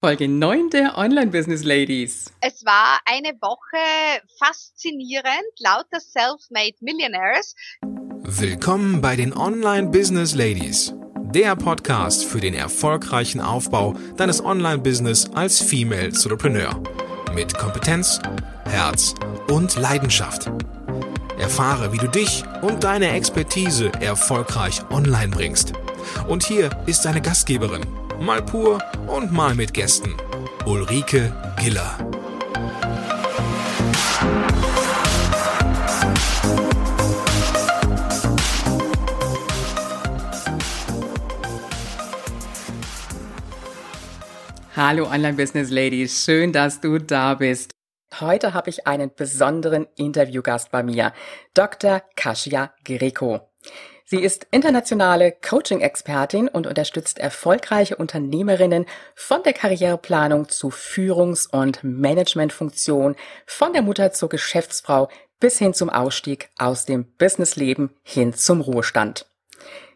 Folge 9 der Online Business Ladies. Es war eine Woche faszinierend, lauter Self-Made Millionaires. Willkommen bei den Online Business Ladies, der Podcast für den erfolgreichen Aufbau deines Online-Business als Female Entrepreneur. Mit Kompetenz, Herz und Leidenschaft. Erfahre, wie du dich und deine Expertise erfolgreich online bringst. Und hier ist deine Gastgeberin, mal pur und mal mit Gästen. Ulrike Giller. Hallo Online Business Ladies, schön, dass du da bist. Heute habe ich einen besonderen Interviewgast bei mir, Dr. Kasia Greco. Sie ist internationale Coaching-Expertin und unterstützt erfolgreiche Unternehmerinnen von der Karriereplanung zu Führungs- und Managementfunktion, von der Mutter zur Geschäftsfrau bis hin zum Ausstieg aus dem Businessleben hin zum Ruhestand.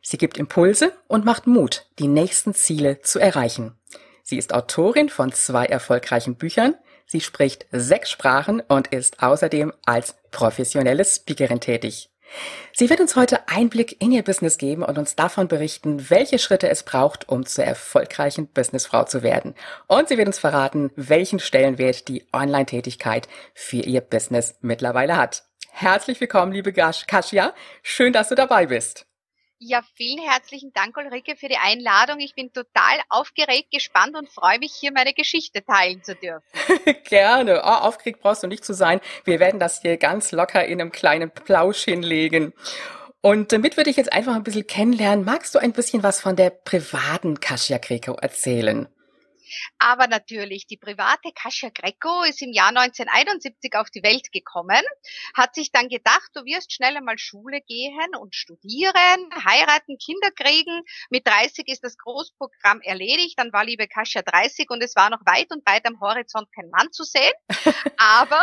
Sie gibt Impulse und macht Mut, die nächsten Ziele zu erreichen. Sie ist Autorin von zwei erfolgreichen Büchern. Sie spricht sechs Sprachen und ist außerdem als professionelle Speakerin tätig. Sie wird uns heute Einblick in ihr Business geben und uns davon berichten, welche Schritte es braucht, um zur erfolgreichen Businessfrau zu werden. Und sie wird uns verraten, welchen Stellenwert die Online-Tätigkeit für ihr Business mittlerweile hat. Herzlich willkommen, liebe Kasia. Schön, dass du dabei bist. Ja, vielen herzlichen Dank, Ulrike, für die Einladung. Ich bin total aufgeregt, gespannt und freue mich, hier meine Geschichte teilen zu dürfen. Gerne. Oh, aufgeregt brauchst du nicht zu sein. Wir werden das hier ganz locker in einem kleinen Plausch hinlegen. Und damit würde ich jetzt einfach ein bisschen kennenlernen, magst du ein bisschen was von der privaten Kasia Kreko erzählen? Aber natürlich, die private Kasia Greco ist im Jahr 1971 auf die Welt gekommen, hat sich dann gedacht, du wirst schnell einmal Schule gehen und studieren, heiraten, Kinder kriegen. Mit 30 ist das Großprogramm erledigt, dann war liebe Kasia 30 und es war noch weit und weit am Horizont kein Mann zu sehen. Aber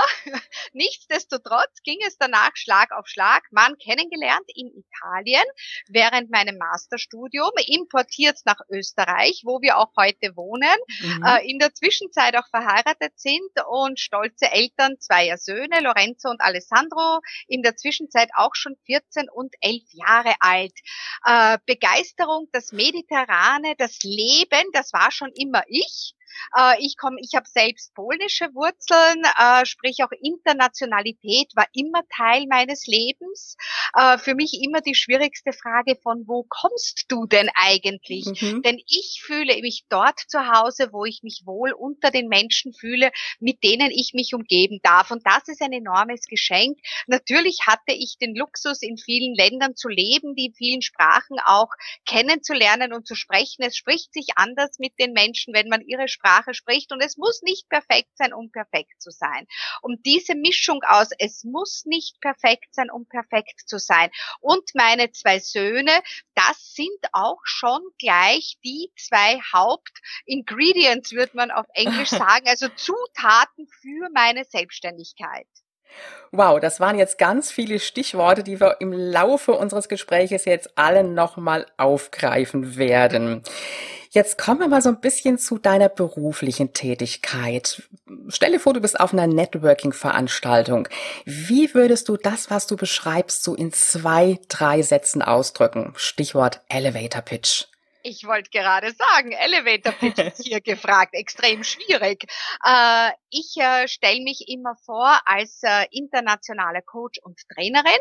nichtsdestotrotz ging es danach Schlag auf Schlag, Mann kennengelernt in Italien während meinem Masterstudium, importiert nach Österreich, wo wir auch heute wohnen mhm. äh, in der Zwischenzeit auch verheiratet sind und stolze Eltern zweier Söhne, Lorenzo und Alessandro, in der Zwischenzeit auch schon 14 und 11 Jahre alt. Äh, Begeisterung, das Mediterrane, das Leben, das war schon immer ich. Äh, ich komme, ich habe selbst polnische Wurzeln, äh, sprich auch Internationalität war immer Teil meines Lebens. Äh, für mich immer die schwierigste Frage von wo kommst du denn eigentlich? Mhm. Denn ich fühle mich dort zu Hause, wo ich mich wohl unter den Menschen fühle, mit denen ich mich umgeben darf. Und das ist ein enormes Geschenk. Natürlich hatte ich den Luxus, in vielen Ländern zu leben, die vielen Sprachen auch kennenzulernen und zu sprechen. Es spricht sich anders mit den Menschen, wenn man ihre Sprache spricht und es muss nicht perfekt sein, um perfekt zu sein. Und diese Mischung aus, es muss nicht perfekt sein, um perfekt zu sein und meine zwei Söhne, das sind auch schon gleich die zwei Hauptingredients, würde man auf Englisch sagen, also Zutaten für meine Selbstständigkeit. Wow, das waren jetzt ganz viele Stichworte, die wir im Laufe unseres Gespräches jetzt alle nochmal aufgreifen werden. Jetzt kommen wir mal so ein bisschen zu deiner beruflichen Tätigkeit. Stell dir vor, du bist auf einer Networking-Veranstaltung. Wie würdest du das, was du beschreibst, so in zwei, drei Sätzen ausdrücken? Stichwort Elevator Pitch. Ich wollte gerade sagen, Elevator Pitch ist hier gefragt, extrem schwierig. Äh, ich äh, stelle mich immer vor als äh, internationale Coach und Trainerin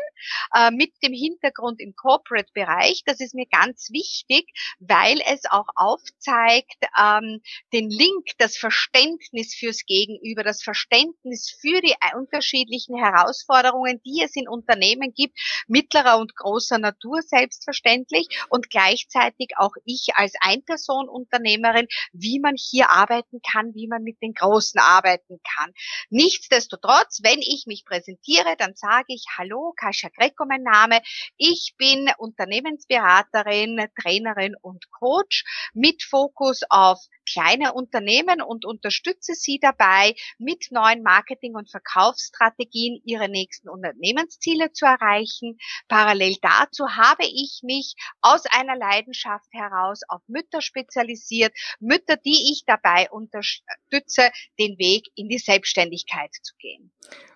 äh, mit dem Hintergrund im Corporate-Bereich. Das ist mir ganz wichtig, weil es auch aufzeigt ähm, den Link, das Verständnis fürs Gegenüber, das Verständnis für die unterschiedlichen Herausforderungen, die es in Unternehmen gibt, mittlerer und großer Natur selbstverständlich und gleichzeitig auch ich als Einpersonunternehmerin, wie man hier arbeiten kann, wie man mit den Großen arbeiten kann. Nichtsdestotrotz, wenn ich mich präsentiere, dann sage ich, hallo, Kasia Greco mein Name, ich bin Unternehmensberaterin, Trainerin und Coach mit Fokus auf kleine Unternehmen und unterstütze sie dabei, mit neuen Marketing- und Verkaufsstrategien ihre nächsten Unternehmensziele zu erreichen. Parallel dazu habe ich mich aus einer Leidenschaft heraus auf Mütter spezialisiert, Mütter, die ich dabei unterstütze, den Weg in die Selbstständigkeit zu gehen.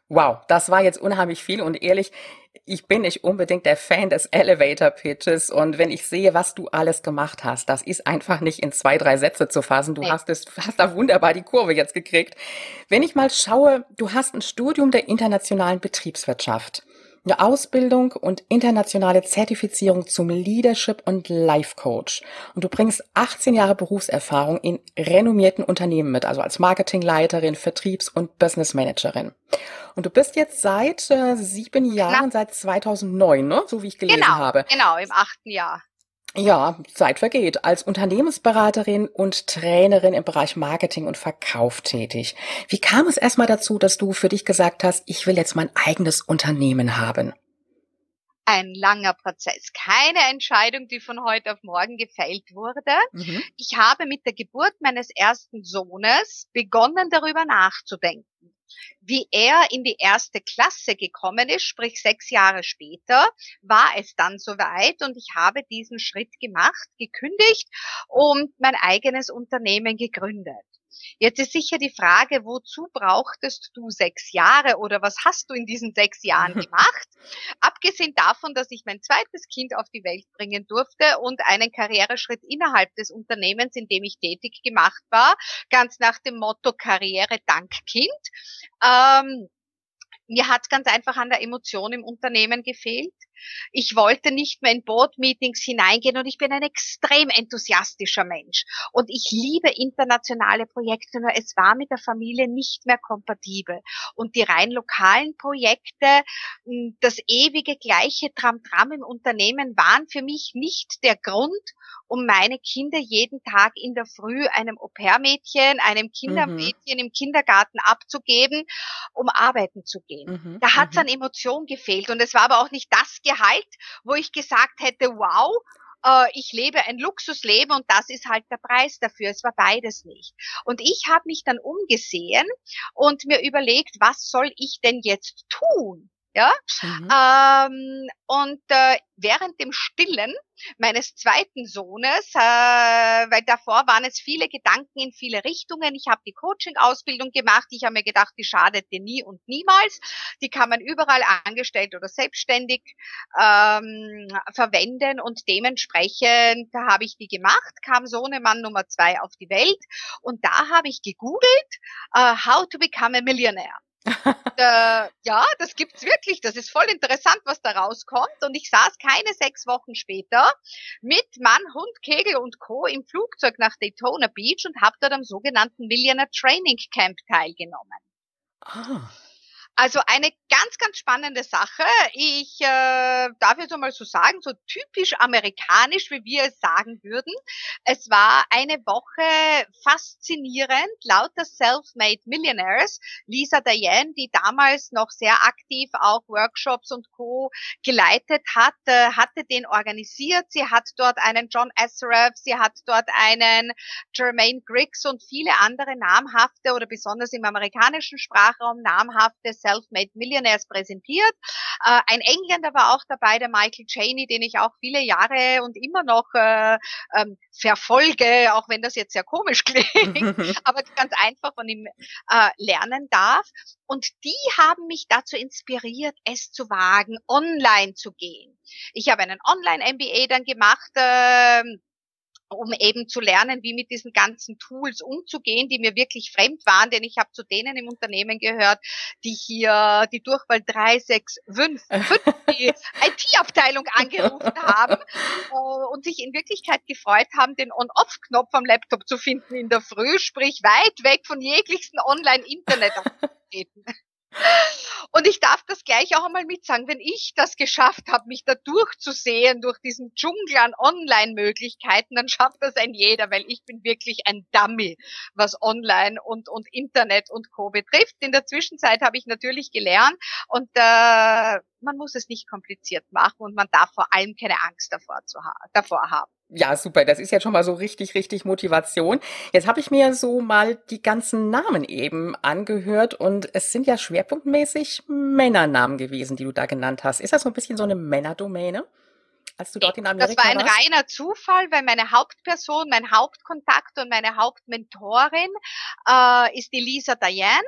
Wow, das war jetzt unheimlich viel und ehrlich, ich bin nicht unbedingt der Fan des Elevator Pitches und wenn ich sehe, was du alles gemacht hast, das ist einfach nicht in zwei, drei Sätze zu fassen. Du nee. hast es, hast da wunderbar die Kurve jetzt gekriegt. Wenn ich mal schaue, du hast ein Studium der internationalen Betriebswirtschaft eine Ausbildung und internationale Zertifizierung zum Leadership und Life Coach. Und du bringst 18 Jahre Berufserfahrung in renommierten Unternehmen mit, also als Marketingleiterin, Vertriebs- und Business Managerin. Und du bist jetzt seit äh, sieben Jahren, Knapp. seit 2009, ne? so wie ich gelesen genau, habe. Genau, im achten Jahr. Ja, Zeit vergeht. Als Unternehmensberaterin und Trainerin im Bereich Marketing und Verkauf tätig. Wie kam es erstmal dazu, dass du für dich gesagt hast, ich will jetzt mein eigenes Unternehmen haben? Ein langer Prozess. Keine Entscheidung, die von heute auf morgen gefällt wurde. Mhm. Ich habe mit der Geburt meines ersten Sohnes begonnen, darüber nachzudenken wie er in die erste Klasse gekommen ist, sprich sechs Jahre später, war es dann soweit und ich habe diesen Schritt gemacht, gekündigt und mein eigenes Unternehmen gegründet. Jetzt ist sicher die Frage, wozu brauchtest du sechs Jahre oder was hast du in diesen sechs Jahren gemacht? Abgesehen davon, dass ich mein zweites Kind auf die Welt bringen durfte und einen Karriereschritt innerhalb des Unternehmens, in dem ich tätig gemacht war, ganz nach dem Motto Karriere dank Kind. Ähm, mir hat ganz einfach an der Emotion im Unternehmen gefehlt. Ich wollte nicht mehr in Board-Meetings hineingehen und ich bin ein extrem enthusiastischer Mensch. Und ich liebe internationale Projekte, nur es war mit der Familie nicht mehr kompatibel. Und die rein lokalen Projekte, hm, das ewige gleiche Tram-Tram im Unternehmen waren für mich nicht der Grund, um meine Kinder jeden Tag in der Früh einem Au-pair-Mädchen, einem Kindermädchen mhm. im Kindergarten abzugeben, um arbeiten zu gehen. Mhm. Da hat es mhm. an Emotion gefehlt und es war aber auch nicht das Gehalt, wo ich gesagt hätte, wow, äh, ich lebe ein Luxusleben und das ist halt der Preis dafür. Es war beides nicht. Und ich habe mich dann umgesehen und mir überlegt, was soll ich denn jetzt tun? Ja, mhm. ähm, und äh, während dem Stillen meines zweiten Sohnes, äh, weil davor waren es viele Gedanken in viele Richtungen. Ich habe die Coaching-Ausbildung gemacht. Ich habe mir gedacht, die schadet dir nie und niemals. Die kann man überall angestellt oder selbstständig ähm, verwenden und dementsprechend habe ich die gemacht. Kam Sohnemann Nummer zwei auf die Welt und da habe ich gegoogelt, uh, how to become a millionaire äh, ja, das gibt's wirklich. Das ist voll interessant, was da rauskommt. Und ich saß keine sechs Wochen später mit Mann, Hund, Kegel und Co. im Flugzeug nach Daytona Beach und habe dort am sogenannten Millionaire Training Camp teilgenommen. Ah. Also eine ganz, ganz spannende Sache. Ich äh, darf jetzt einmal so sagen, so typisch amerikanisch, wie wir es sagen würden. Es war eine Woche faszinierend, lauter Self-Made Millionaires. Lisa Diane, die damals noch sehr aktiv auch Workshops und Co. geleitet hat, äh, hatte den organisiert. Sie hat dort einen John Asaref, sie hat dort einen Jermaine Griggs und viele andere namhafte oder besonders im amerikanischen Sprachraum namhafte Self-Made Millionaires präsentiert. Äh, ein Engländer war auch dabei, der Michael Cheney, den ich auch viele Jahre und immer noch äh, ähm, verfolge, auch wenn das jetzt sehr komisch klingt, aber ganz einfach von ihm äh, lernen darf. Und die haben mich dazu inspiriert, es zu wagen, online zu gehen. Ich habe einen Online-MBA dann gemacht. Äh, um eben zu lernen, wie mit diesen ganzen Tools umzugehen, die mir wirklich fremd waren, denn ich habe zu denen im Unternehmen gehört, die hier die Durchwahl 365 die IT-Abteilung angerufen haben äh, und sich in Wirklichkeit gefreut haben, den On-Off-Knopf am Laptop zu finden in der Früh, sprich weit weg von jeglichsten Online-Internet-Aktivitäten. Und ich darf das gleich auch einmal mitsagen, wenn ich das geschafft habe, mich da durchzusehen durch diesen Dschungel an Online-Möglichkeiten, dann schafft das ein jeder, weil ich bin wirklich ein Dummy, was Online und, und Internet und Co. betrifft. In der Zwischenzeit habe ich natürlich gelernt und äh, man muss es nicht kompliziert machen und man darf vor allem keine Angst davor, zu ha davor haben. Ja, super. Das ist jetzt schon mal so richtig, richtig Motivation. Jetzt habe ich mir so mal die ganzen Namen eben angehört und es sind ja schwerpunktmäßig Männernamen gewesen, die du da genannt hast. Ist das so ein bisschen so eine Männerdomäne? Als du dort in Amerika Das war ein warst? reiner Zufall, weil meine Hauptperson, mein Hauptkontakt und meine Hauptmentorin äh, ist die Lisa Diane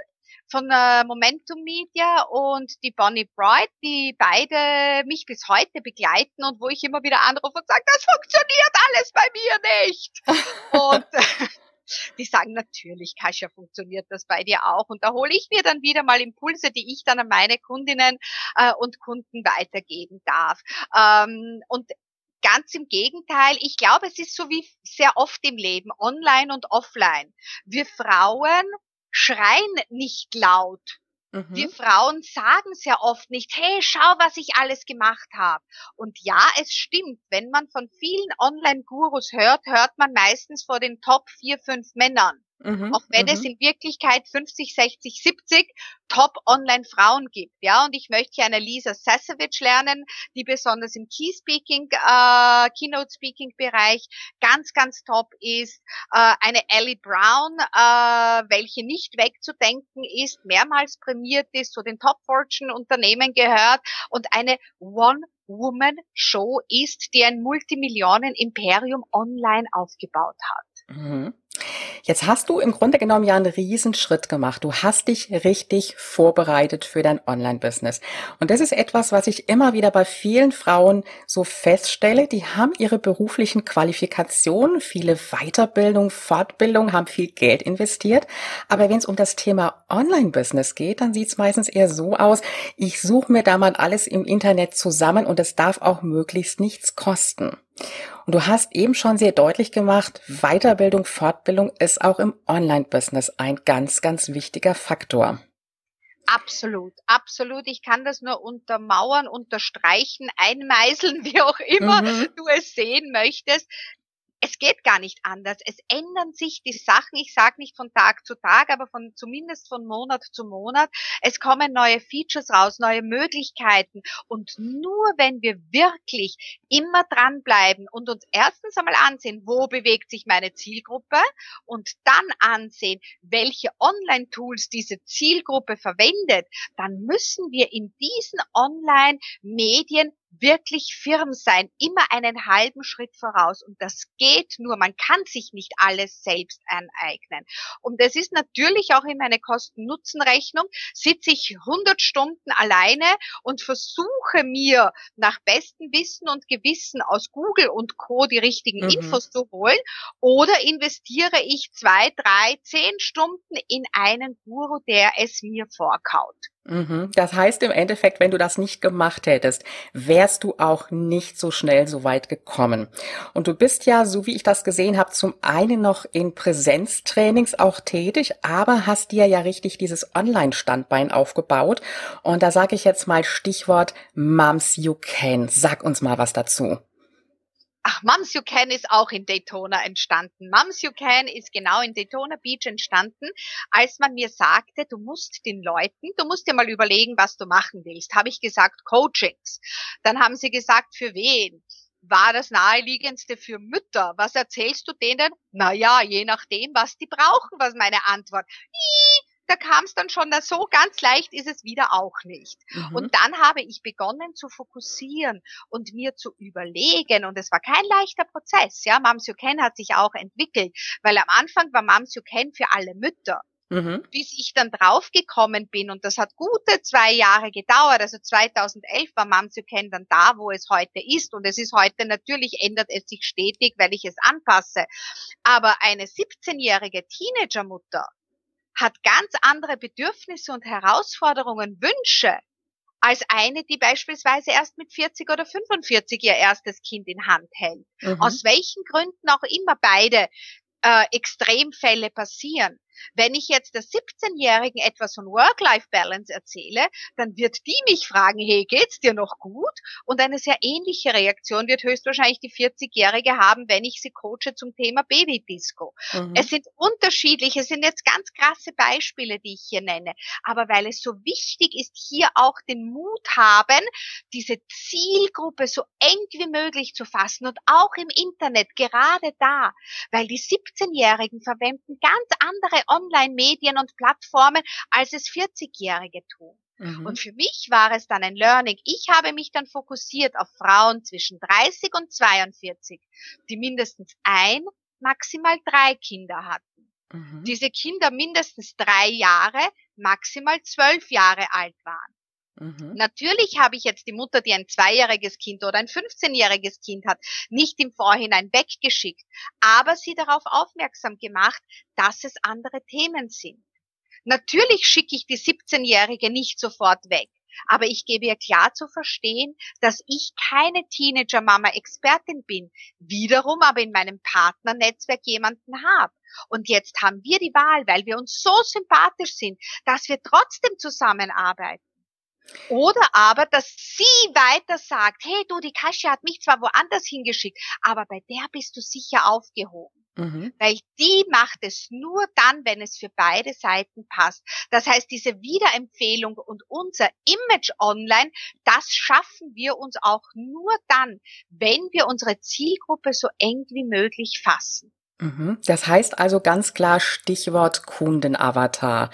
von äh, Momentum Media und die Bonnie Bright, die beide mich bis heute begleiten und wo ich immer wieder anrufe und sage, das funktioniert alles bei mir nicht. und die sagen natürlich, Kascha, funktioniert das bei dir auch. Und da hole ich mir dann wieder mal Impulse, die ich dann an meine Kundinnen äh, und Kunden weitergeben darf. Ähm, und ganz im Gegenteil, ich glaube, es ist so wie sehr oft im Leben, online und offline. Wir Frauen schreien nicht laut. Mhm. Wir Frauen sagen sehr oft nicht, hey, schau, was ich alles gemacht habe. Und ja, es stimmt, wenn man von vielen Online-Gurus hört, hört man meistens vor den Top 4, 5 Männern. Mhm, auch wenn es mhm. in Wirklichkeit 50, 60, 70 Top-Online-Frauen gibt. Ja, und ich möchte hier eine Lisa Sasevich lernen, die besonders im Key-Speaking, äh, Keynote-Speaking-Bereich ganz, ganz top ist. Äh, eine Ellie Brown, äh, welche nicht wegzudenken ist, mehrmals prämiert ist, zu den Top-Fortune-Unternehmen gehört und eine One Woman-Show ist, die ein Multimillionen-Imperium online aufgebaut hat. Mhm. Jetzt hast du im Grunde genommen ja einen Riesenschritt gemacht. Du hast dich richtig vorbereitet für dein Online-Business. Und das ist etwas, was ich immer wieder bei vielen Frauen so feststelle. Die haben ihre beruflichen Qualifikationen, viele Weiterbildung, Fortbildung, haben viel Geld investiert. Aber wenn es um das Thema Online-Business geht, dann sieht es meistens eher so aus, ich suche mir da mal alles im Internet zusammen und es darf auch möglichst nichts kosten. Und du hast eben schon sehr deutlich gemacht, Weiterbildung, Fortbildung ist auch im Online-Business ein ganz, ganz wichtiger Faktor. Absolut, absolut. Ich kann das nur untermauern, unterstreichen, einmeißeln, wie auch immer mhm. du es sehen möchtest es geht gar nicht anders. Es ändern sich die Sachen. Ich sage nicht von Tag zu Tag, aber von zumindest von Monat zu Monat. Es kommen neue Features raus, neue Möglichkeiten. Und nur wenn wir wirklich immer dranbleiben und uns erstens einmal ansehen, wo bewegt sich meine Zielgruppe und dann ansehen, welche Online-Tools diese Zielgruppe verwendet, dann müssen wir in diesen Online-Medien wirklich firm sein, immer einen halben Schritt voraus. Und das geht nur, man kann sich nicht alles selbst aneignen. Und es ist natürlich auch in meine Kosten-Nutzen-Rechnung, sitze ich 100 Stunden alleine und versuche mir nach bestem Wissen und Gewissen aus Google und Co. die richtigen mhm. Infos zu holen oder investiere ich zwei, drei, zehn Stunden in einen Guru, der es mir vorkaut. Mhm. Das heißt im Endeffekt, wenn du das nicht gemacht hättest, wärst du auch nicht so schnell so weit gekommen. Und du bist ja, so wie ich das gesehen habe, zum einen noch in Präsenztrainings auch tätig, aber hast dir ja richtig dieses Online-Standbein aufgebaut. Und da sage ich jetzt mal Stichwort Moms You Can. Sag uns mal was dazu. Ach, Moms You Can ist auch in Daytona entstanden. Moms You Can ist genau in Daytona Beach entstanden, als man mir sagte, du musst den Leuten, du musst dir mal überlegen, was du machen willst. Habe ich gesagt, Coachings. Dann haben sie gesagt, für wen? War das naheliegendste für Mütter? Was erzählst du denen? Na ja, je nachdem, was die brauchen, was meine Antwort. Ii, da kam es dann schon, so ganz leicht ist es wieder auch nicht. Mhm. Und dann habe ich begonnen zu fokussieren und mir zu überlegen, und es war kein leichter Prozess, ja, Moms You Can hat sich auch entwickelt, weil am Anfang war Moms You Can für alle Mütter. Mhm. Bis ich dann draufgekommen bin, und das hat gute zwei Jahre gedauert, also 2011 war Moms You Can dann da, wo es heute ist, und es ist heute natürlich, ändert es sich stetig, weil ich es anpasse. Aber eine 17-jährige Teenagermutter, hat ganz andere Bedürfnisse und Herausforderungen, Wünsche als eine, die beispielsweise erst mit 40 oder 45 ihr erstes Kind in Hand hält. Mhm. Aus welchen Gründen auch immer beide äh, Extremfälle passieren. Wenn ich jetzt der 17-Jährigen etwas von Work-Life-Balance erzähle, dann wird die mich fragen, hey, geht's dir noch gut? Und eine sehr ähnliche Reaktion wird höchstwahrscheinlich die 40-Jährige haben, wenn ich sie coache zum Thema Babydisco. Mhm. Es sind unterschiedliche, es sind jetzt ganz krasse Beispiele, die ich hier nenne. Aber weil es so wichtig ist, hier auch den Mut haben, diese Zielgruppe so eng wie möglich zu fassen und auch im Internet, gerade da, weil die 17-Jährigen verwenden ganz andere Online-Medien und Plattformen, als es 40-Jährige tun. Mhm. Und für mich war es dann ein Learning. Ich habe mich dann fokussiert auf Frauen zwischen 30 und 42, die mindestens ein, maximal drei Kinder hatten. Mhm. Diese Kinder mindestens drei Jahre, maximal zwölf Jahre alt waren. Mhm. Natürlich habe ich jetzt die Mutter, die ein zweijähriges Kind oder ein 15-jähriges Kind hat, nicht im Vorhinein weggeschickt, aber sie darauf aufmerksam gemacht, dass es andere Themen sind. Natürlich schicke ich die 17-Jährige nicht sofort weg. Aber ich gebe ihr klar zu verstehen, dass ich keine Teenager-Mama-Expertin bin, wiederum aber in meinem Partnernetzwerk jemanden habe. Und jetzt haben wir die Wahl, weil wir uns so sympathisch sind, dass wir trotzdem zusammenarbeiten. Oder aber, dass sie weiter sagt, hey du, die Kasia hat mich zwar woanders hingeschickt, aber bei der bist du sicher aufgehoben. Mhm. Weil die macht es nur dann, wenn es für beide Seiten passt. Das heißt, diese Wiederempfehlung und unser Image online, das schaffen wir uns auch nur dann, wenn wir unsere Zielgruppe so eng wie möglich fassen. Mhm. Das heißt also ganz klar Stichwort Kundenavatar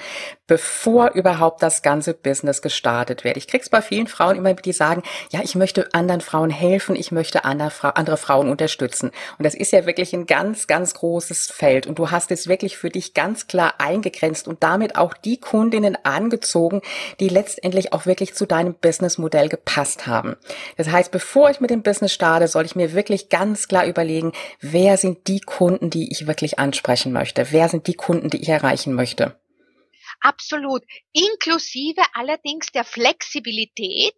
bevor überhaupt das ganze Business gestartet wird. Ich krieg's bei vielen Frauen immer, die sagen, ja, ich möchte anderen Frauen helfen, ich möchte andere, andere Frauen unterstützen. Und das ist ja wirklich ein ganz, ganz großes Feld. Und du hast es wirklich für dich ganz klar eingegrenzt und damit auch die Kundinnen angezogen, die letztendlich auch wirklich zu deinem Businessmodell gepasst haben. Das heißt, bevor ich mit dem Business starte, soll ich mir wirklich ganz klar überlegen, wer sind die Kunden, die ich wirklich ansprechen möchte? Wer sind die Kunden, die ich erreichen möchte? Absolut. Inklusive allerdings der Flexibilität,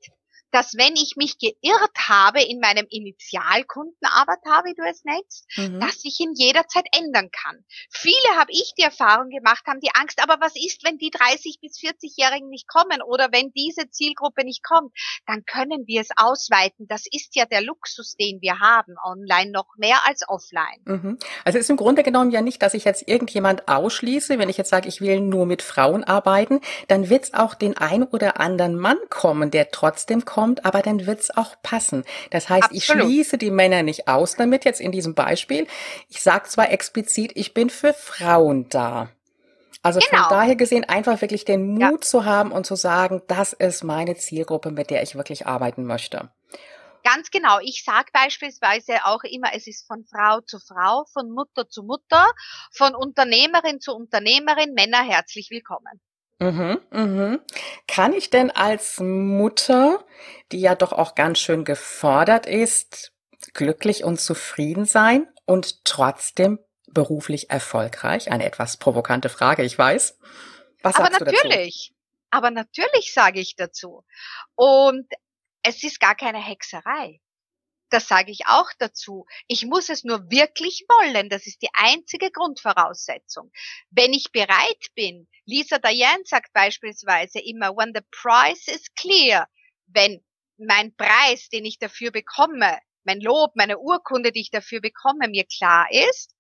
dass wenn ich mich geirrt habe in meinem Initialkundenavatar, wie du es nennst, mhm. dass ich ihn jederzeit ändern kann. Viele habe ich die Erfahrung gemacht, haben die Angst, aber was ist, wenn die 30 bis 40-Jährigen nicht kommen oder wenn diese Zielgruppe nicht kommt? Dann können wir es ausweiten. Das ist ja der Luxus, den wir haben, online noch mehr als offline. Mhm. Also ist im Grunde genommen ja nicht, dass ich jetzt irgendjemand ausschließe, wenn ich jetzt sage, ich will nur mit Frauen arbeiten, dann wird es auch den ein oder anderen Mann kommen, der trotzdem kommt kommt, aber dann wird's auch passen. Das heißt, Absolut. ich schließe die Männer nicht aus damit jetzt in diesem Beispiel. Ich sage zwar explizit, ich bin für Frauen da. Also genau. von daher gesehen einfach wirklich den Mut ja. zu haben und zu sagen, das ist meine Zielgruppe, mit der ich wirklich arbeiten möchte. Ganz genau. Ich sage beispielsweise auch immer, es ist von Frau zu Frau, von Mutter zu Mutter, von Unternehmerin zu Unternehmerin, Männer herzlich willkommen. Mhm, mhm. Kann ich denn als Mutter, die ja doch auch ganz schön gefordert ist, glücklich und zufrieden sein und trotzdem beruflich erfolgreich? Eine etwas provokante Frage, ich weiß. Was Aber sagst du dazu? natürlich. Aber natürlich sage ich dazu. Und es ist gar keine Hexerei. Das sage ich auch dazu. Ich muss es nur wirklich wollen. Das ist die einzige Grundvoraussetzung. Wenn ich bereit bin, Lisa Diane sagt beispielsweise immer, when the price is clear, wenn mein Preis, den ich dafür bekomme, mein Lob, meine Urkunde, die ich dafür bekomme, mir klar ist,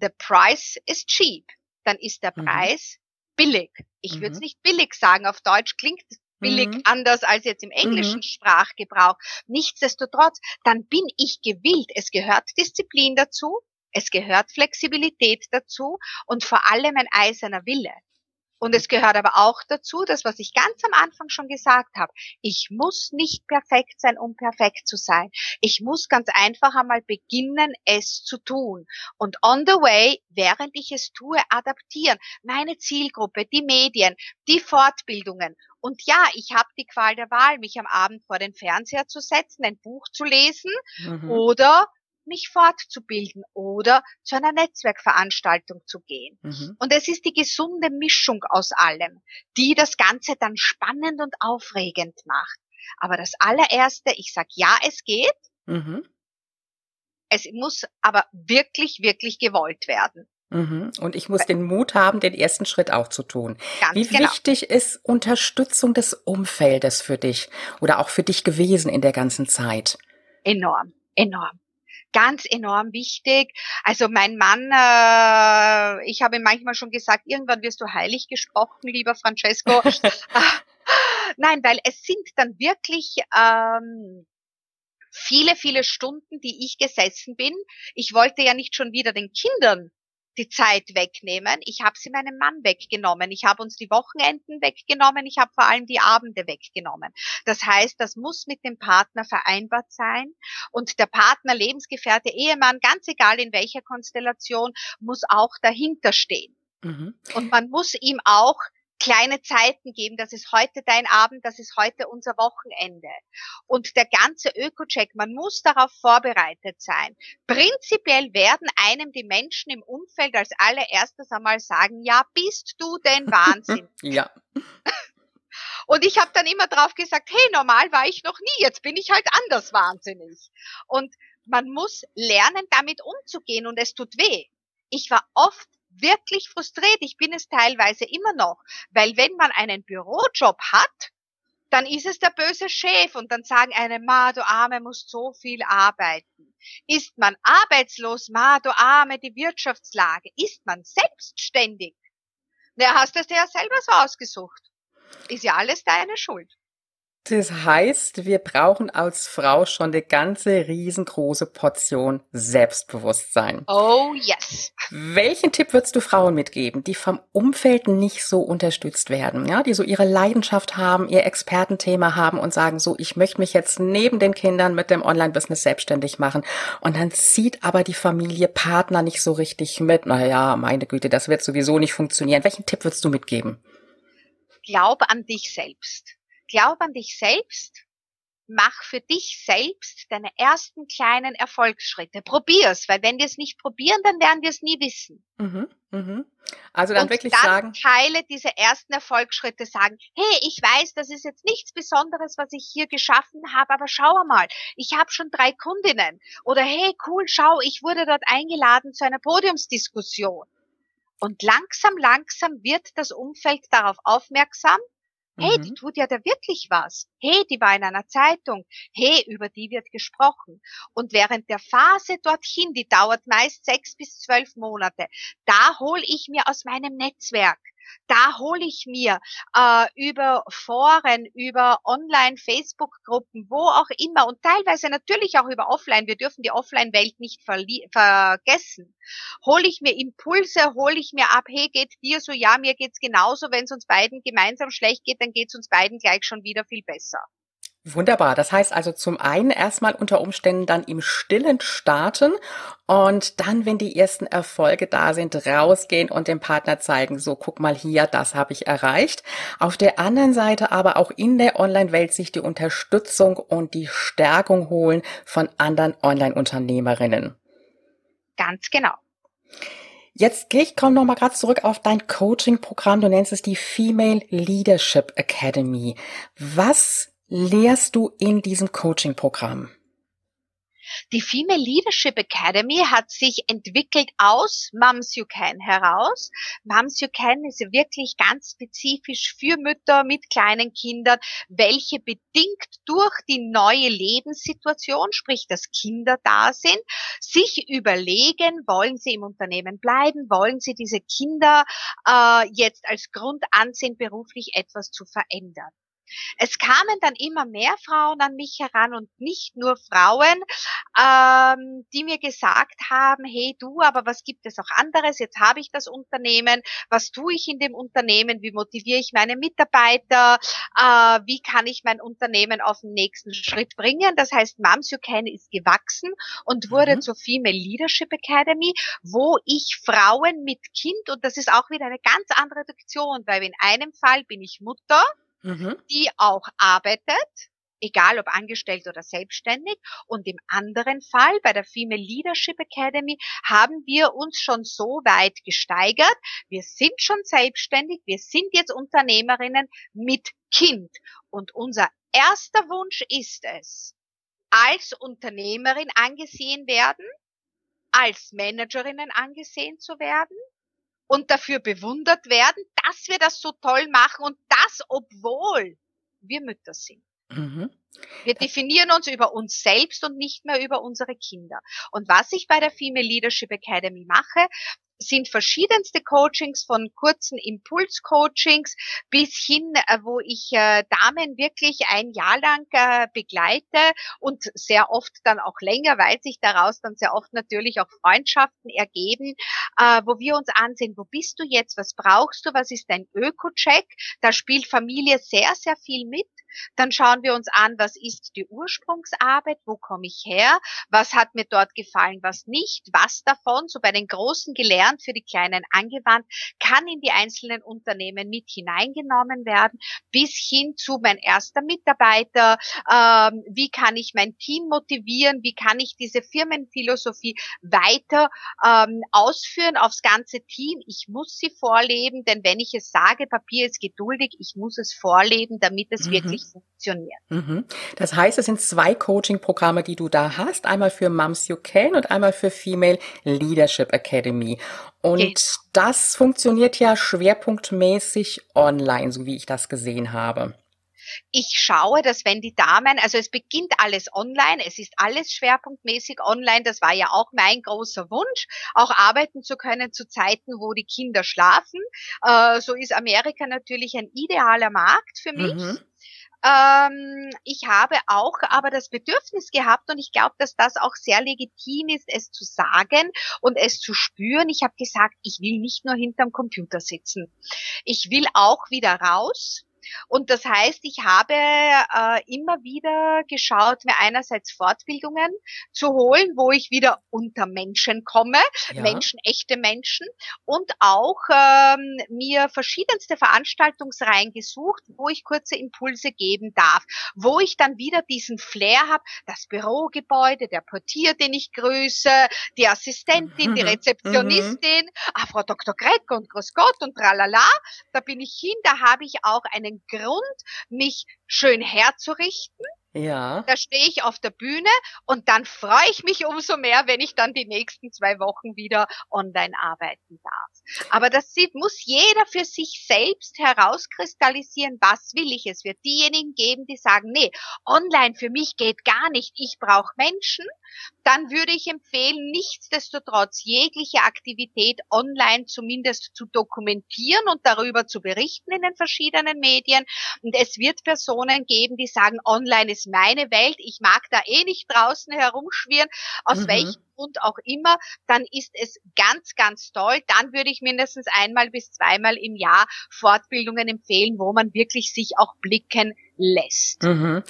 the price is cheap, dann ist der mhm. Preis billig. Ich mhm. würde es nicht billig sagen. Auf Deutsch klingt billig mhm. anders als jetzt im englischen mhm. Sprachgebrauch. Nichtsdestotrotz, dann bin ich gewillt. Es gehört Disziplin dazu, es gehört Flexibilität dazu und vor allem ein eiserner Wille. Und es gehört aber auch dazu, das, was ich ganz am Anfang schon gesagt habe. Ich muss nicht perfekt sein, um perfekt zu sein. Ich muss ganz einfach einmal beginnen, es zu tun. Und on the way, während ich es tue, adaptieren. Meine Zielgruppe, die Medien, die Fortbildungen. Und ja, ich habe die Qual der Wahl, mich am Abend vor den Fernseher zu setzen, ein Buch zu lesen mhm. oder mich fortzubilden oder zu einer Netzwerkveranstaltung zu gehen. Mhm. Und es ist die gesunde Mischung aus allem, die das Ganze dann spannend und aufregend macht. Aber das allererste, ich sag ja, es geht. Mhm. Es muss aber wirklich, wirklich gewollt werden. Mhm. Und ich muss den Mut haben, den ersten Schritt auch zu tun. Ganz Wie genau. wichtig ist Unterstützung des Umfeldes für dich oder auch für dich gewesen in der ganzen Zeit? Enorm, enorm. Ganz enorm wichtig. Also mein Mann, äh, ich habe ihm manchmal schon gesagt, irgendwann wirst du heilig gesprochen, lieber Francesco. Nein, weil es sind dann wirklich ähm, viele, viele Stunden, die ich gesessen bin. Ich wollte ja nicht schon wieder den Kindern die Zeit wegnehmen. Ich habe sie meinem Mann weggenommen. Ich habe uns die Wochenenden weggenommen. Ich habe vor allem die Abende weggenommen. Das heißt, das muss mit dem Partner vereinbart sein. Und der Partner, Lebensgefährte, Ehemann, ganz egal in welcher Konstellation, muss auch dahinter stehen. Mhm. Und man muss ihm auch kleine Zeiten geben, das ist heute dein Abend, das ist heute unser Wochenende. Und der ganze Öko-Check, man muss darauf vorbereitet sein. Prinzipiell werden einem die Menschen im Umfeld als allererstes einmal sagen, ja, bist du denn Wahnsinn? Ja. Und ich habe dann immer drauf gesagt, hey, normal war ich noch nie, jetzt bin ich halt anders wahnsinnig. Und man muss lernen, damit umzugehen und es tut weh. Ich war oft wirklich frustriert. Ich bin es teilweise immer noch, weil wenn man einen Bürojob hat, dann ist es der böse Chef und dann sagen eine, Ma, du Arme, musst so viel arbeiten. Ist man arbeitslos, Ma, du Arme, die Wirtschaftslage. Ist man selbstständig? Na, hast du es dir ja selber so ausgesucht. Ist ja alles deine Schuld. Das heißt, wir brauchen als Frau schon eine ganze riesengroße Portion Selbstbewusstsein. Oh yes. Welchen Tipp würdest du Frauen mitgeben, die vom Umfeld nicht so unterstützt werden, ja, die so ihre Leidenschaft haben, ihr Expertenthema haben und sagen so, ich möchte mich jetzt neben den Kindern mit dem Online-Business selbstständig machen und dann zieht aber die Familie, Partner nicht so richtig mit. Na ja, meine Güte, das wird sowieso nicht funktionieren. Welchen Tipp würdest du mitgeben? Glaub an dich selbst. Glaub an dich selbst. Mach für dich selbst deine ersten kleinen Erfolgsschritte. Probier's, weil wenn wir es nicht probieren, dann werden wir es nie wissen. Mhm, mhm. Also dann und wirklich dann sagen, teile diese ersten Erfolgsschritte, sagen, hey, ich weiß, das ist jetzt nichts Besonderes, was ich hier geschaffen habe, aber schau mal, ich habe schon drei Kundinnen. Oder hey, cool, schau, ich wurde dort eingeladen zu einer Podiumsdiskussion. Und langsam, langsam wird das Umfeld darauf aufmerksam, Hey, die mhm, tut ja da wirklich was. Hey, die war in einer Zeitung. Hey, über die wird gesprochen. Und während der Phase dorthin, die dauert meist sechs bis zwölf Monate, da hole ich mir aus meinem Netzwerk, da hole ich mir äh, über Foren, über Online-Facebook-Gruppen, wo auch immer und teilweise natürlich auch über Offline, wir dürfen die Offline-Welt nicht vergessen, hole ich mir Impulse, hole ich mir ab, hey, geht dir so, ja, mir geht's genauso, wenn es uns beiden gemeinsam schlecht geht, dann geht's uns beiden gleich schon wieder viel besser. Wunderbar. Das heißt also zum einen erstmal unter Umständen dann im Stillen starten und dann, wenn die ersten Erfolge da sind, rausgehen und dem Partner zeigen, so guck mal hier, das habe ich erreicht. Auf der anderen Seite aber auch in der Online-Welt sich die Unterstützung und die Stärkung holen von anderen Online-Unternehmerinnen. Ganz genau. Jetzt gehe ich komm noch mal gerade zurück auf dein Coaching-Programm. Du nennst es die Female Leadership Academy. Was lehrst du in diesem Coaching-Programm? Die Female Leadership Academy hat sich entwickelt aus Moms You Can heraus. Moms You Can ist wirklich ganz spezifisch für Mütter mit kleinen Kindern, welche bedingt durch die neue Lebenssituation, sprich dass Kinder da sind, sich überlegen, wollen sie im Unternehmen bleiben, wollen sie diese Kinder äh, jetzt als Grund ansehen, beruflich etwas zu verändern. Es kamen dann immer mehr Frauen an mich heran und nicht nur Frauen, ähm, die mir gesagt haben, hey du, aber was gibt es auch anderes? Jetzt habe ich das Unternehmen, was tue ich in dem Unternehmen? Wie motiviere ich meine Mitarbeiter? Äh, wie kann ich mein Unternehmen auf den nächsten Schritt bringen? Das heißt, Moms You Can ist gewachsen und wurde Mhm. zur Female Leadership Academy, wo ich Frauen mit Kind, und das ist auch wieder eine ganz andere Reduktion, weil in einem Fall bin ich Mutter, Mhm. die auch arbeitet, egal ob angestellt oder selbstständig. Und im anderen Fall, bei der Female Leadership Academy, haben wir uns schon so weit gesteigert. Wir sind schon selbstständig, wir sind jetzt Unternehmerinnen mit Kind. Und unser erster Wunsch ist es, als Unternehmerin angesehen werden, als Managerinnen angesehen zu werden und dafür bewundert werden, dass wir das so toll machen und das, obwohl wir Mütter sind. Mhm. Wir definieren uns über uns selbst und nicht mehr über unsere Kinder. Und was ich bei der Female Leadership Academy mache, sind verschiedenste Coachings von kurzen Impulscoachings bis hin, äh, wo ich äh, Damen wirklich ein Jahr lang äh, begleite und sehr oft dann auch länger, weil sich daraus dann sehr oft natürlich auch Freundschaften ergeben, äh, wo wir uns ansehen, wo bist du jetzt, was brauchst du, was ist dein Öko-Check? Da spielt Familie sehr, sehr viel mit. Dann schauen wir uns an, was ist die Ursprungsarbeit, wo komme ich her, was hat mir dort gefallen, was nicht, was davon, so bei den Großen gelernt, für die Kleinen angewandt, kann in die einzelnen Unternehmen mit hineingenommen werden, bis hin zu mein erster Mitarbeiter, ähm, wie kann ich mein Team motivieren, wie kann ich diese Firmenphilosophie weiter ähm, ausführen aufs ganze Team. Ich muss sie vorleben, denn wenn ich es sage, Papier ist geduldig, ich muss es vorleben, damit es mhm. wirklich funktioniert. Mhm. Das heißt, es sind zwei Coaching-Programme, die du da hast. Einmal für Moms UK und einmal für Female Leadership Academy. Und okay. das funktioniert ja schwerpunktmäßig online, so wie ich das gesehen habe. Ich schaue, dass wenn die Damen, also es beginnt alles online, es ist alles schwerpunktmäßig online, das war ja auch mein großer Wunsch, auch arbeiten zu können zu Zeiten, wo die Kinder schlafen. Äh, so ist Amerika natürlich ein idealer Markt für mich. Mhm. Ähm, ich habe auch aber das Bedürfnis gehabt und ich glaube, dass das auch sehr legitim ist, es zu sagen und es zu spüren. Ich habe gesagt, ich will nicht nur hinterm Computer sitzen. Ich will auch wieder raus und das heißt, ich habe äh, immer wieder geschaut, mir einerseits Fortbildungen zu holen, wo ich wieder unter Menschen komme, ja. Menschen, echte Menschen, und auch ähm, mir verschiedenste Veranstaltungsreihen gesucht, wo ich kurze Impulse geben darf, wo ich dann wieder diesen Flair habe, das Bürogebäude, der Portier, den ich grüße, die Assistentin, die mhm. Rezeptionistin, mhm. ah, Frau Dr. Greck und Grüß Gott und tralala, da bin ich hin, da habe ich auch einen Grund, mich schön herzurichten ja. Da stehe ich auf der Bühne und dann freue ich mich umso mehr, wenn ich dann die nächsten zwei Wochen wieder online arbeiten darf. Aber das sieht, muss jeder für sich selbst herauskristallisieren, was will ich. Es wird diejenigen geben, die sagen, nee, online für mich geht gar nicht, ich brauche Menschen. Dann würde ich empfehlen, nichtsdestotrotz jegliche Aktivität online zumindest zu dokumentieren und darüber zu berichten in den verschiedenen Medien. Und es wird Personen geben, die sagen, online ist meine Welt, ich mag da eh nicht draußen herumschwirren, aus mhm. welchem Grund auch immer, dann ist es ganz, ganz toll. Dann würde ich mindestens einmal bis zweimal im Jahr Fortbildungen empfehlen, wo man wirklich sich auch blicken lässt. Mhm.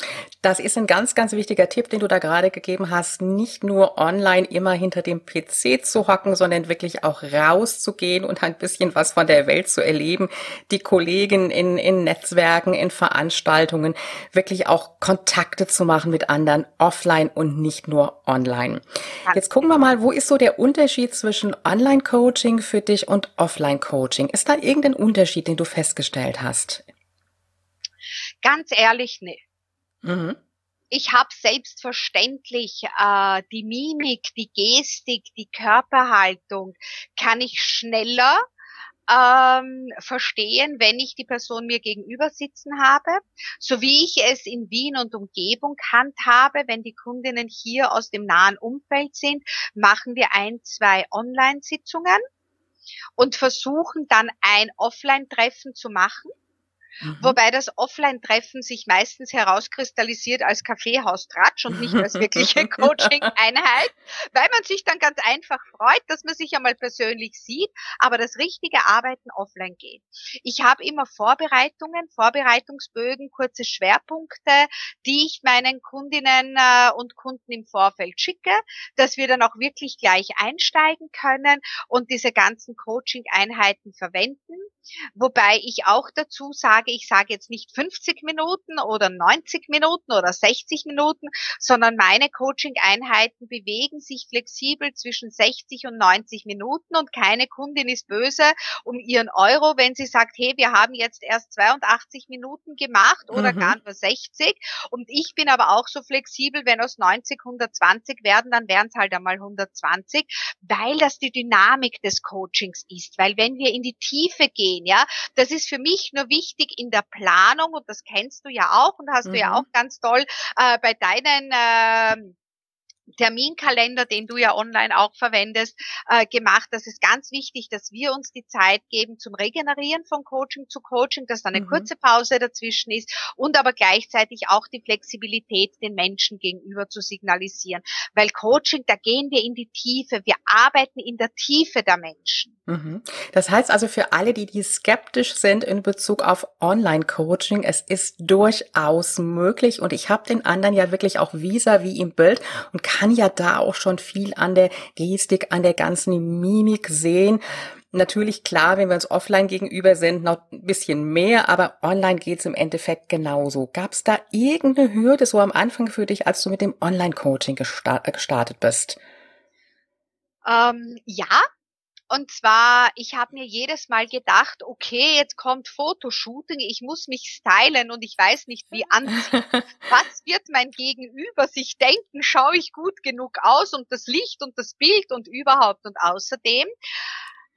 Das ist ein ganz, ganz wichtiger Tipp, den du da gerade gegeben hast. Nicht nur online immer hinter dem PC zu hocken, sondern wirklich auch rauszugehen und ein bisschen was von der Welt zu erleben. Die Kollegen in, in Netzwerken, in Veranstaltungen, wirklich auch Kontakte zu machen mit anderen offline und nicht nur online. Jetzt gucken wir mal, wo ist so der Unterschied zwischen Online-Coaching für dich und Offline-Coaching? Ist da irgendein Unterschied, den du festgestellt hast? Ganz ehrlich, nee. Mhm. Ich habe selbstverständlich äh, die Mimik, die Gestik, die Körperhaltung, kann ich schneller ähm, verstehen, wenn ich die Person mir gegenüber sitzen habe, so wie ich es in Wien und Umgebung handhabe, wenn die Kundinnen hier aus dem nahen Umfeld sind, machen wir ein, zwei Online-Sitzungen und versuchen dann ein Offline-Treffen zu machen Mhm. Wobei das Offline-Treffen sich meistens herauskristallisiert als Kaffeehaustratsch und nicht als wirkliche Coaching-Einheit, weil man sich dann ganz einfach freut, dass man sich einmal persönlich sieht, aber das richtige Arbeiten offline geht. Ich habe immer Vorbereitungen, Vorbereitungsbögen, kurze Schwerpunkte, die ich meinen Kundinnen äh, und Kunden im Vorfeld schicke, dass wir dann auch wirklich gleich einsteigen können und diese ganzen Coaching-Einheiten verwenden. Wobei ich auch dazu sage, sage, ich sage jetzt nicht 50 Minuten oder 90 Minuten oder 60 Minuten, sondern meine Coaching-Einheiten bewegen sich flexibel zwischen 60 und 90 Minuten und keine Kundin ist böse um ihren Euro, wenn sie sagt, hey, wir haben jetzt erst 82 Minuten gemacht oder mhm. gar nur 60 und ich bin aber auch so flexibel, wenn aus 90 120 werden, dann wären es halt einmal 120, weil das die Dynamik des Coachings ist, weil wenn wir in die Tiefe gehen, ja, das ist für mich nur wichtig in der Planung und das kennst du ja auch und hast mhm. du ja mhm. auch ganz toll äh, bei deinen äh, Terminkalender, den du ja online auch verwendest, äh, gemacht. Das ist ganz wichtig, dass wir uns die Zeit geben zum Regenerieren von Coaching zu Coaching, dass da eine mhm. kurze Pause dazwischen ist und aber gleichzeitig auch die Flexibilität den Menschen gegenüber zu signalisieren. Weil Coaching, da gehen wir in die Tiefe. Wir arbeiten in der Tiefe der Menschen. Mhm. Das heißt also für alle, die, die skeptisch sind in Bezug auf Online-Coaching, es ist durchaus möglich und ich habe den anderen ja wirklich auch vis-à-vis -vis im Bild und kann ja da auch schon viel an der Gestik, an der ganzen Mimik sehen. Natürlich klar, wenn wir uns offline gegenüber sind, noch ein bisschen mehr, aber online geht's im Endeffekt genauso. Gab es da irgendeine Hürde so am Anfang für dich, als du mit dem Online-Coaching gestartet bist? Ähm, ja, und zwar, ich habe mir jedes Mal gedacht, okay, jetzt kommt Fotoshooting, ich muss mich stylen und ich weiß nicht, wie anziehen. Was wird mein Gegenüber sich denken? Schaue ich gut genug aus und das Licht und das Bild und überhaupt und außerdem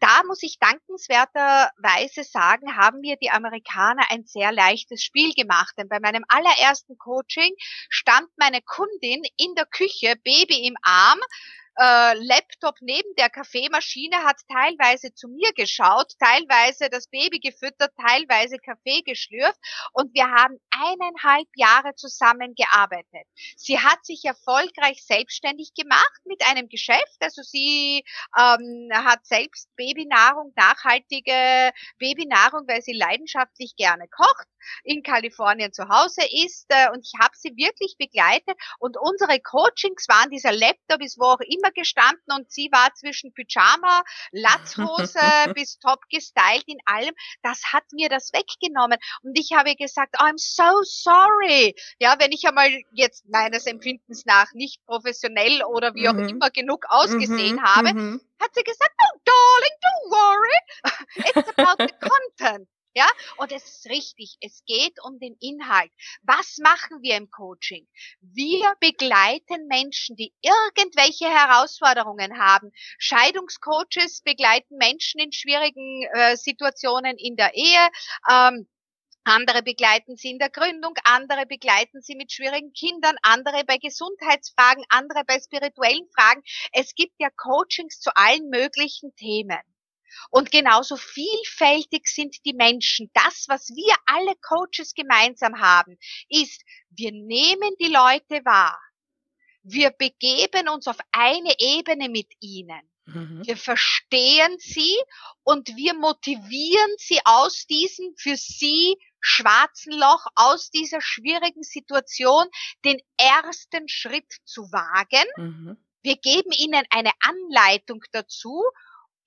da muss ich dankenswerterweise sagen, haben mir die Amerikaner ein sehr leichtes Spiel gemacht. Denn bei meinem allerersten Coaching stand meine Kundin in der Küche, Baby im Arm, äh, Laptop neben der Kaffeemaschine, hat teilweise zu mir geschaut, teilweise das Baby gefüttert, teilweise Kaffee geschlürft und wir haben eineinhalb Jahre zusammengearbeitet. Sie hat sich erfolgreich selbstständig gemacht mit einem Geschäft, also sie ähm, hat selbst Babynahrung, nachhaltige Babynahrung, weil sie leidenschaftlich gerne kocht in Kalifornien zu Hause ist äh, und ich habe sie wirklich begleitet und unsere Coachings waren, dieser Laptop ist wo auch immer gestanden und sie war zwischen Pyjama, Latzhose bis top gestylt in allem. Das hat mir das weggenommen und ich habe gesagt, I'm so sorry. Ja, wenn ich einmal jetzt meines Empfindens nach nicht professionell oder wie auch mhm. immer genug ausgesehen mhm. habe, mhm. hat sie gesagt, oh darling, don't worry. It's about the content. Ja, und es ist richtig, es geht um den Inhalt. Was machen wir im Coaching? Wir begleiten Menschen, die irgendwelche Herausforderungen haben. Scheidungscoaches begleiten Menschen in schwierigen äh, Situationen in der Ehe. Ähm, andere begleiten sie in der Gründung, andere begleiten sie mit schwierigen Kindern, andere bei Gesundheitsfragen, andere bei spirituellen Fragen. Es gibt ja Coachings zu allen möglichen Themen. Und genauso vielfältig sind die Menschen. Das, was wir alle Coaches gemeinsam haben, ist, wir nehmen die Leute wahr. Wir begeben uns auf eine Ebene mit ihnen. Mhm. Wir verstehen sie und wir motivieren sie aus diesem für sie schwarzen Loch, aus dieser schwierigen Situation den ersten Schritt zu wagen. Mhm. Wir geben ihnen eine Anleitung dazu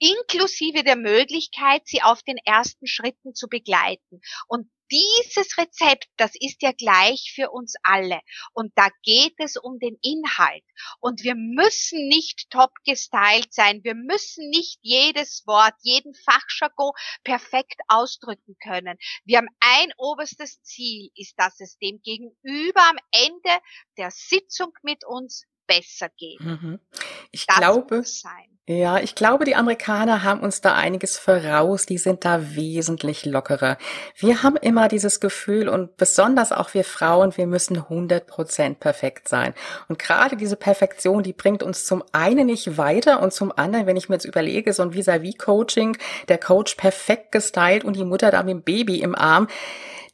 inklusive der Möglichkeit, sie auf den ersten Schritten zu begleiten. Und dieses Rezept, das ist ja gleich für uns alle. Und da geht es um den Inhalt. Und wir müssen nicht top gestylt sein. Wir müssen nicht jedes Wort, jeden Fachjargon perfekt ausdrücken können. Wir haben ein oberstes Ziel, ist, dass es dem Gegenüber am Ende der Sitzung mit uns besser geht. Mhm. Ich das glaube, ja, ich glaube, die Amerikaner haben uns da einiges voraus. Die sind da wesentlich lockerer. Wir haben immer dieses Gefühl und besonders auch wir Frauen, wir müssen 100 Prozent perfekt sein. Und gerade diese Perfektion, die bringt uns zum einen nicht weiter und zum anderen, wenn ich mir jetzt überlege, so ein Vis-à-vis-Coaching, der Coach perfekt gestylt und die Mutter da mit dem Baby im Arm,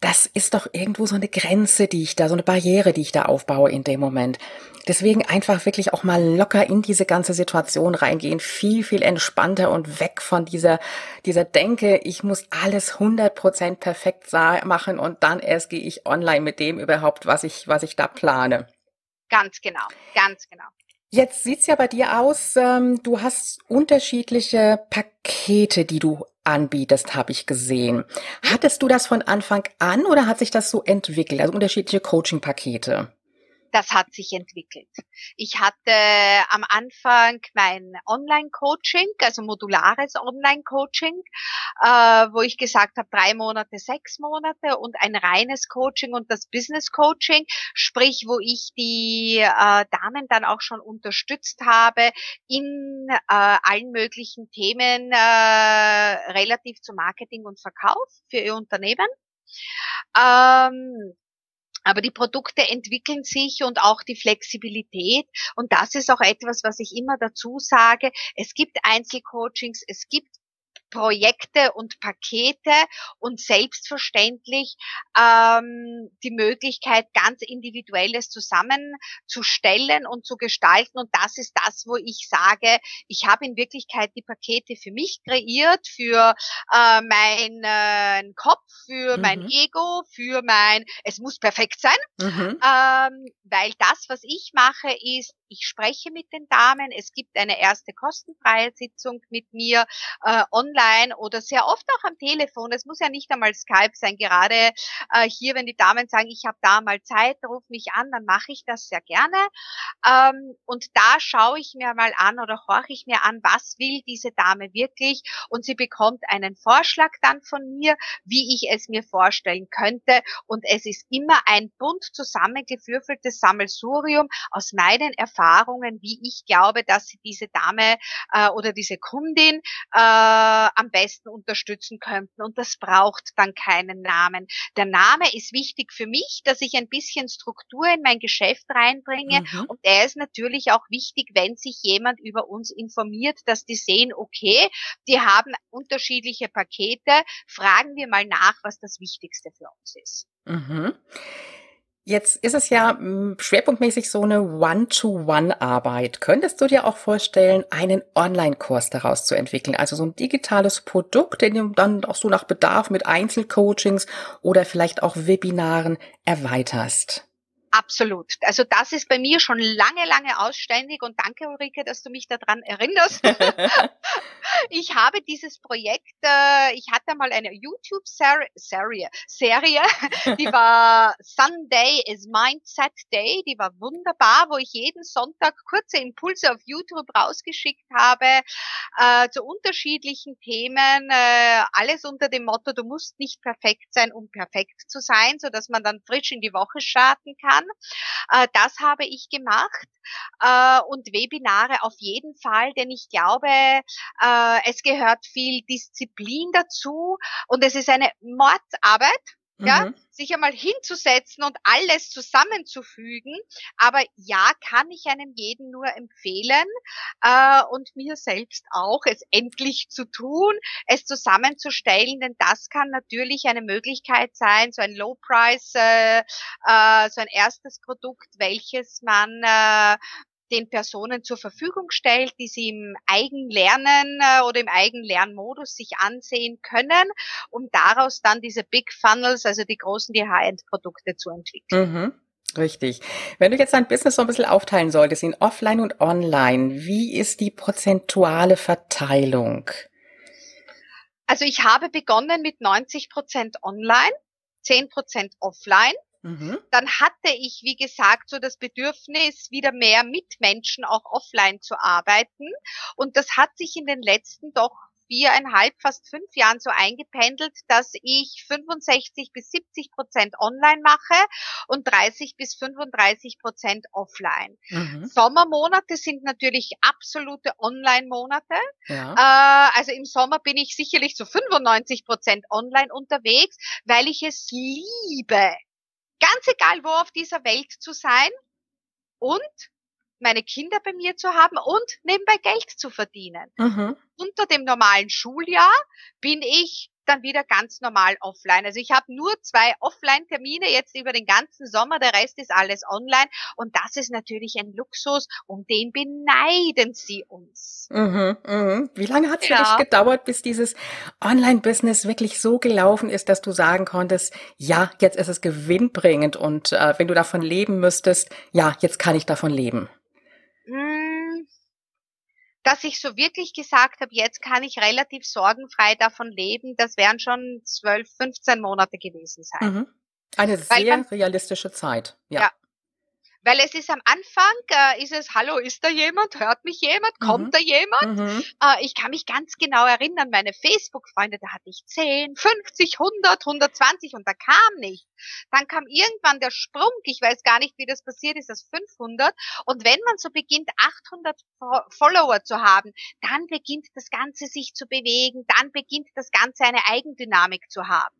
das ist doch irgendwo so eine Grenze, die ich da, so eine Barriere, die ich da aufbaue in dem Moment. Deswegen einfach wirklich auch mal locker in diese ganze Situation reingehen, viel, viel entspannter und weg von dieser, dieser Denke, ich muss alles 100% perfekt machen und dann erst gehe ich online mit dem überhaupt, was ich, was ich da plane. Ganz genau, ganz genau. Jetzt sieht's ja bei dir aus, ähm, du hast unterschiedliche Pakete, die du anbietest, habe ich gesehen. Hattest du das von Anfang an oder hat sich das so entwickelt, also unterschiedliche Coaching-Pakete? Das hat sich entwickelt. Ich hatte am Anfang mein Online-Coaching, also modulares Online-Coaching, äh, wo ich gesagt habe, drei Monate, sechs Monate und ein reines Coaching und das Business-Coaching, sprich, wo ich die äh, Damen dann auch schon unterstützt habe in äh, allen möglichen Themen äh, relativ zu Marketing und Verkauf für ihr Unternehmen. Ähm, aber die Produkte entwickeln sich und auch die Flexibilität. Und das ist auch etwas, was ich immer dazu sage. Es gibt Einzelcoachings, es gibt Projekte und Pakete und selbstverständlich ähm, die Möglichkeit, ganz individuelles zusammenzustellen und zu gestalten. Und das ist das, wo ich sage, ich habe in Wirklichkeit die Pakete für mich kreiert, für äh, meinen Kopf, für mhm. mein Ego, für mein, es muss perfekt sein, mhm. ähm, weil das, was ich mache, ist, ich spreche mit den Damen, es gibt eine erste kostenfreie Sitzung mit mir äh, online oder sehr oft auch am Telefon. Es muss ja nicht einmal Skype sein. Gerade äh, hier, wenn die Damen sagen, ich habe da mal Zeit, ruf mich an, dann mache ich das sehr gerne. Ähm, und da schaue ich mir mal an oder horche ich mir an, was will diese Dame wirklich und sie bekommt einen Vorschlag dann von mir, wie ich es mir vorstellen könnte. Und es ist immer ein bunt zusammengewürfeltes Sammelsurium aus meinen Erfahrungen wie ich glaube, dass diese Dame äh, oder diese Kundin äh, am besten unterstützen könnten. Und das braucht dann keinen Namen. Der Name ist wichtig für mich, dass ich ein bisschen Struktur in mein Geschäft reinbringe. Mhm. Und er ist natürlich auch wichtig, wenn sich jemand über uns informiert, dass die sehen, okay, die haben unterschiedliche Pakete. Fragen wir mal nach, was das Wichtigste für uns ist. Mhm. Jetzt ist es ja hm, schwerpunktmäßig so eine One-to-One-Arbeit. Könntest du dir auch vorstellen, einen Online-Kurs daraus zu entwickeln? Also so ein digitales Produkt, den du dann auch so nach Bedarf mit Einzelcoachings oder vielleicht auch Webinaren erweiterst? Absolut. Also das ist bei mir schon lange, lange ausständig und danke Ulrike, dass du mich daran erinnerst. ich habe dieses Projekt, äh, ich hatte mal eine YouTube-Serie, Serie, die war Sunday is Mindset Day, die war wunderbar, wo ich jeden Sonntag kurze Impulse auf YouTube rausgeschickt habe äh, zu unterschiedlichen Themen, äh, alles unter dem Motto, du musst nicht perfekt sein, um perfekt zu sein, so dass man dann frisch in die Woche starten kann kann. Äh, das habe ich gemacht äh, und Webinare auf jeden Fall, denn ich glaube, äh, es gehört viel Disziplin dazu und es ist eine Mordarbeit ja, mhm. sich einmal hinzusetzen und alles zusammenzufügen. Aber ja, kann ich einem jeden nur empfehlen äh, und mir selbst auch, es endlich zu tun, es zusammenzustellen, denn das kann natürlich eine Möglichkeit sein, so ein Low Price, äh, äh, so ein erstes Produkt, welches man äh, den Personen zur Verfügung stellt, die sie im Eigenlernen äh, oder im Eigenlernmodus sich ansehen können, um daraus dann diese Big Funnels, also die großen, die High-End-Produkte zu entwickeln. Mhm. Richtig. Wenn du jetzt dein Business so ein bisschen aufteilen solltest in Offline und Online, wie ist die prozentuale Verteilung? Also ich habe begonnen mit 90 Prozent Online, 10 Prozent Offline. Mhm. Dann hatte ich, wie gesagt, so das Bedürfnis, wieder mehr mit Menschen auch offline zu arbeiten. Und das hat sich in den letzten doch viereinhalb, fast fünf Jahren so eingependelt, dass ich 65 bis 70 Prozent online mache und 30 bis 35 Prozent offline. Mhm. Sommermonate sind natürlich absolute Online-Monate. Ja. Äh, also im Sommer bin ich sicherlich zu 95 Prozent online unterwegs, weil ich es liebe, ganz egal wo auf dieser Welt zu sein und meine Kinder bei mir zu haben und nebenbei Geld zu verdienen. Mhm. Unter dem normalen Schuljahr bin ich dann wieder ganz normal offline. Also ich habe nur zwei Offline-Termine jetzt über den ganzen Sommer, der Rest ist alles online und das ist natürlich ein Luxus, um den beneiden sie uns. Mhm, mhm. Wie lange hat es ja. für dich gedauert, bis dieses Online-Business wirklich so gelaufen ist, dass du sagen konntest, ja, jetzt ist es gewinnbringend und äh, wenn du davon leben müsstest, ja, jetzt kann ich davon leben? Dass ich so wirklich gesagt habe, jetzt kann ich relativ sorgenfrei davon leben, das wären schon zwölf, 15 Monate gewesen sein. Mhm. Eine sehr man, realistische Zeit. Ja. ja. Weil es ist am Anfang, äh, ist es, hallo, ist da jemand? Hört mich jemand? Kommt mhm. da jemand? Mhm. Äh, ich kann mich ganz genau erinnern, meine Facebook-Freunde, da hatte ich 10, 50, 100, 120 und da kam nichts. Dann kam irgendwann der Sprung, ich weiß gar nicht, wie das passiert ist, das 500. Und wenn man so beginnt, 800 Follower zu haben, dann beginnt das Ganze sich zu bewegen, dann beginnt das Ganze eine Eigendynamik zu haben.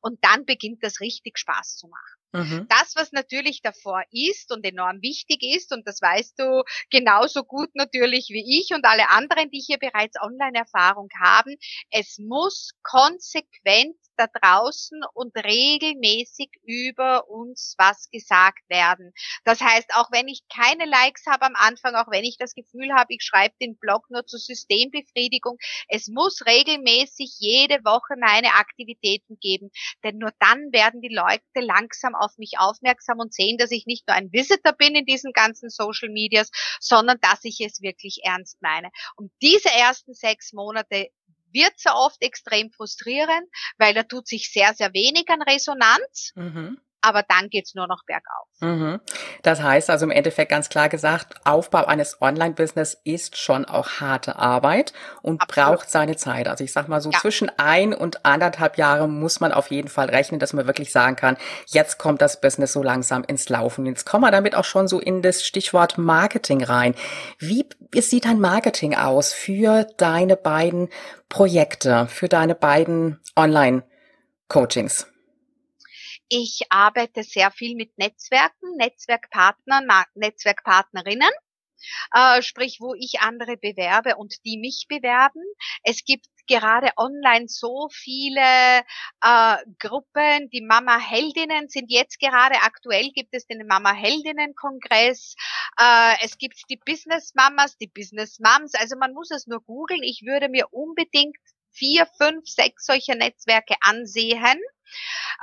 Und dann beginnt das richtig Spaß zu machen. Mhm. Das, was natürlich davor ist und enorm wichtig ist, und das weißt du genauso gut natürlich wie ich und alle anderen, die hier bereits Online-Erfahrung haben, es muss konsequent da draußen und regelmäßig über uns was gesagt werden. Das heißt, auch wenn ich keine Likes habe am Anfang, auch wenn ich das Gefühl habe, ich schreibe den Blog nur zur Systembefriedigung, es muss regelmäßig jede Woche meine Aktivitäten geben, denn nur dann werden die Leute langsam auf mich aufmerksam und sehen, dass ich nicht nur ein Visitor bin in diesen ganzen Social Medias, sondern dass ich es wirklich ernst meine. Und diese ersten sechs Monate wird so oft extrem frustrierend, weil da tut sich sehr, sehr wenig an Resonanz. Mhm aber dann geht's nur noch bergauf. Mhm. Das heißt also im Endeffekt ganz klar gesagt, Aufbau eines Online-Business ist schon auch harte Arbeit und Absolut. braucht seine Zeit. Also ich sag mal so ja. zwischen ein und anderthalb Jahre muss man auf jeden Fall rechnen, dass man wirklich sagen kann, jetzt kommt das Business so langsam ins Laufen. Jetzt kommen wir damit auch schon so in das Stichwort Marketing rein. Wie sieht dein Marketing aus für deine beiden Projekte, für deine beiden Online-Coachings? Ich arbeite sehr viel mit Netzwerken, Netzwerkpartnern, Netzwerkpartnerinnen. Äh, sprich, wo ich andere bewerbe und die mich bewerben. Es gibt gerade online so viele äh, Gruppen. Die Mama Heldinnen sind jetzt gerade aktuell gibt es den Mama Heldinnen Kongress. Äh, es gibt die Business Mamas, die Business Moms. Also man muss es nur googeln. Ich würde mir unbedingt vier, fünf, sechs solcher Netzwerke ansehen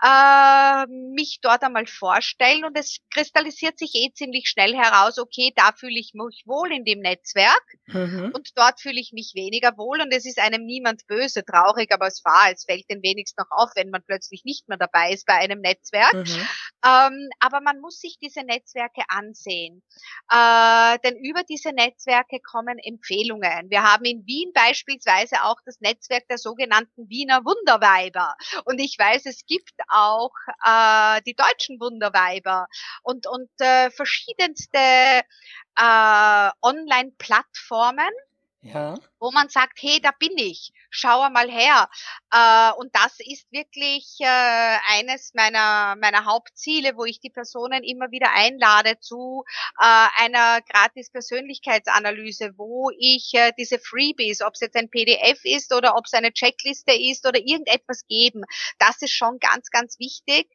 äh, mich dort einmal vorstellen und es kristallisiert sich eh ziemlich schnell heraus, okay, da fühle ich mich wohl in dem Netzwerk mhm. und dort fühle ich mich weniger wohl und es ist einem niemand böse, traurig, aber es war, es fällt den wenigstens noch auf, wenn man plötzlich nicht mehr dabei ist bei einem Netzwerk. Mhm. Ähm, aber man muss sich diese Netzwerke ansehen, äh, denn über diese Netzwerke kommen Empfehlungen. Wir haben in Wien beispielsweise auch das Netzwerk der sogenannten Wiener Wunderweiber und ich weiß, es gibt auch äh, die deutschen Wunderweiber und, und äh, verschiedenste äh, Online-Plattformen, ja. Wo man sagt, hey, da bin ich schau mal her. Äh, und das ist wirklich äh, eines meiner, meiner Hauptziele, wo ich die Personen immer wieder einlade zu äh, einer gratis Persönlichkeitsanalyse, wo ich äh, diese Freebies, ob es jetzt ein PDF ist oder ob es eine Checkliste ist oder irgendetwas geben, das ist schon ganz, ganz wichtig.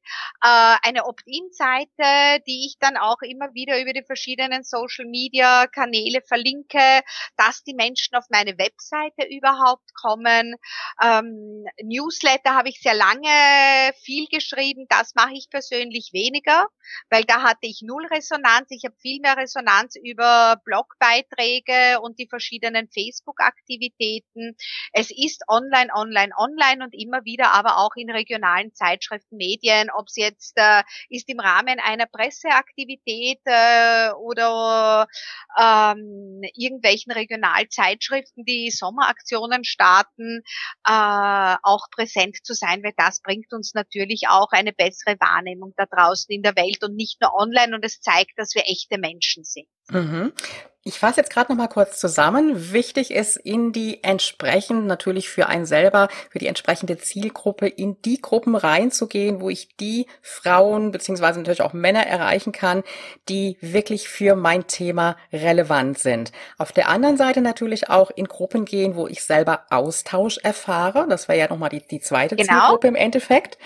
Äh, eine Opt-in-Seite, die ich dann auch immer wieder über die verschiedenen Social-Media-Kanäle verlinke, dass die Menschen auf meine Webseite überhaupt kommen. Ähm, Newsletter habe ich sehr lange viel geschrieben. Das mache ich persönlich weniger, weil da hatte ich null Resonanz. Ich habe viel mehr Resonanz über Blogbeiträge und die verschiedenen Facebook-Aktivitäten. Es ist online, online, online und immer wieder aber auch in regionalen Zeitschriften, Medien, ob es jetzt äh, ist im Rahmen einer Presseaktivität äh, oder ähm, irgendwelchen Regionalzeitschriften, die Sommeraktionen starten äh, auch präsent zu sein, weil das bringt uns natürlich auch eine bessere Wahrnehmung da draußen in der Welt und nicht nur online und es zeigt, dass wir echte Menschen sind. Mhm. Ich fasse jetzt gerade noch mal kurz zusammen. Wichtig ist, in die entsprechend natürlich für einen selber, für die entsprechende Zielgruppe, in die Gruppen reinzugehen, wo ich die Frauen beziehungsweise natürlich auch Männer erreichen kann, die wirklich für mein Thema relevant sind. Auf der anderen Seite natürlich auch in Gruppen gehen, wo ich selber Austausch erfahre. Das wäre ja noch mal die, die zweite genau. Zielgruppe im Endeffekt.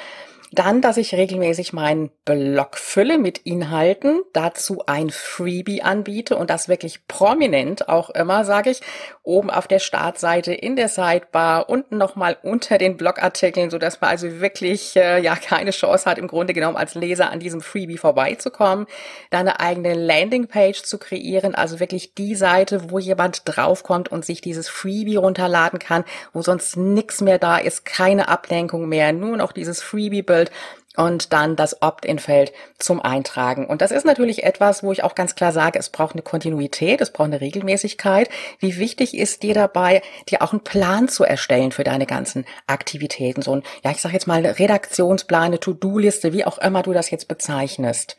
Dann, dass ich regelmäßig meinen Blog fülle mit Inhalten, dazu ein Freebie anbiete und das wirklich prominent auch immer, sage ich. oben auf der Startseite in der Sidebar, unten nochmal unter den Blogartikeln, so dass man also wirklich äh, ja keine Chance hat, im Grunde genommen als Leser an diesem Freebie vorbeizukommen. Da eine eigene Landingpage zu kreieren, also wirklich die Seite, wo jemand draufkommt und sich dieses Freebie runterladen kann, wo sonst nichts mehr da ist, keine Ablenkung mehr, nur noch dieses Freebie-Bild und dann das Opt-in-Feld zum Eintragen. Und das ist natürlich etwas, wo ich auch ganz klar sage, es braucht eine Kontinuität, es braucht eine Regelmäßigkeit. Wie wichtig ist dir dabei, dir auch einen Plan zu erstellen für deine ganzen Aktivitäten? So ein, ja, ich sage jetzt mal Redaktionsplan, eine To-Do-Liste, wie auch immer du das jetzt bezeichnest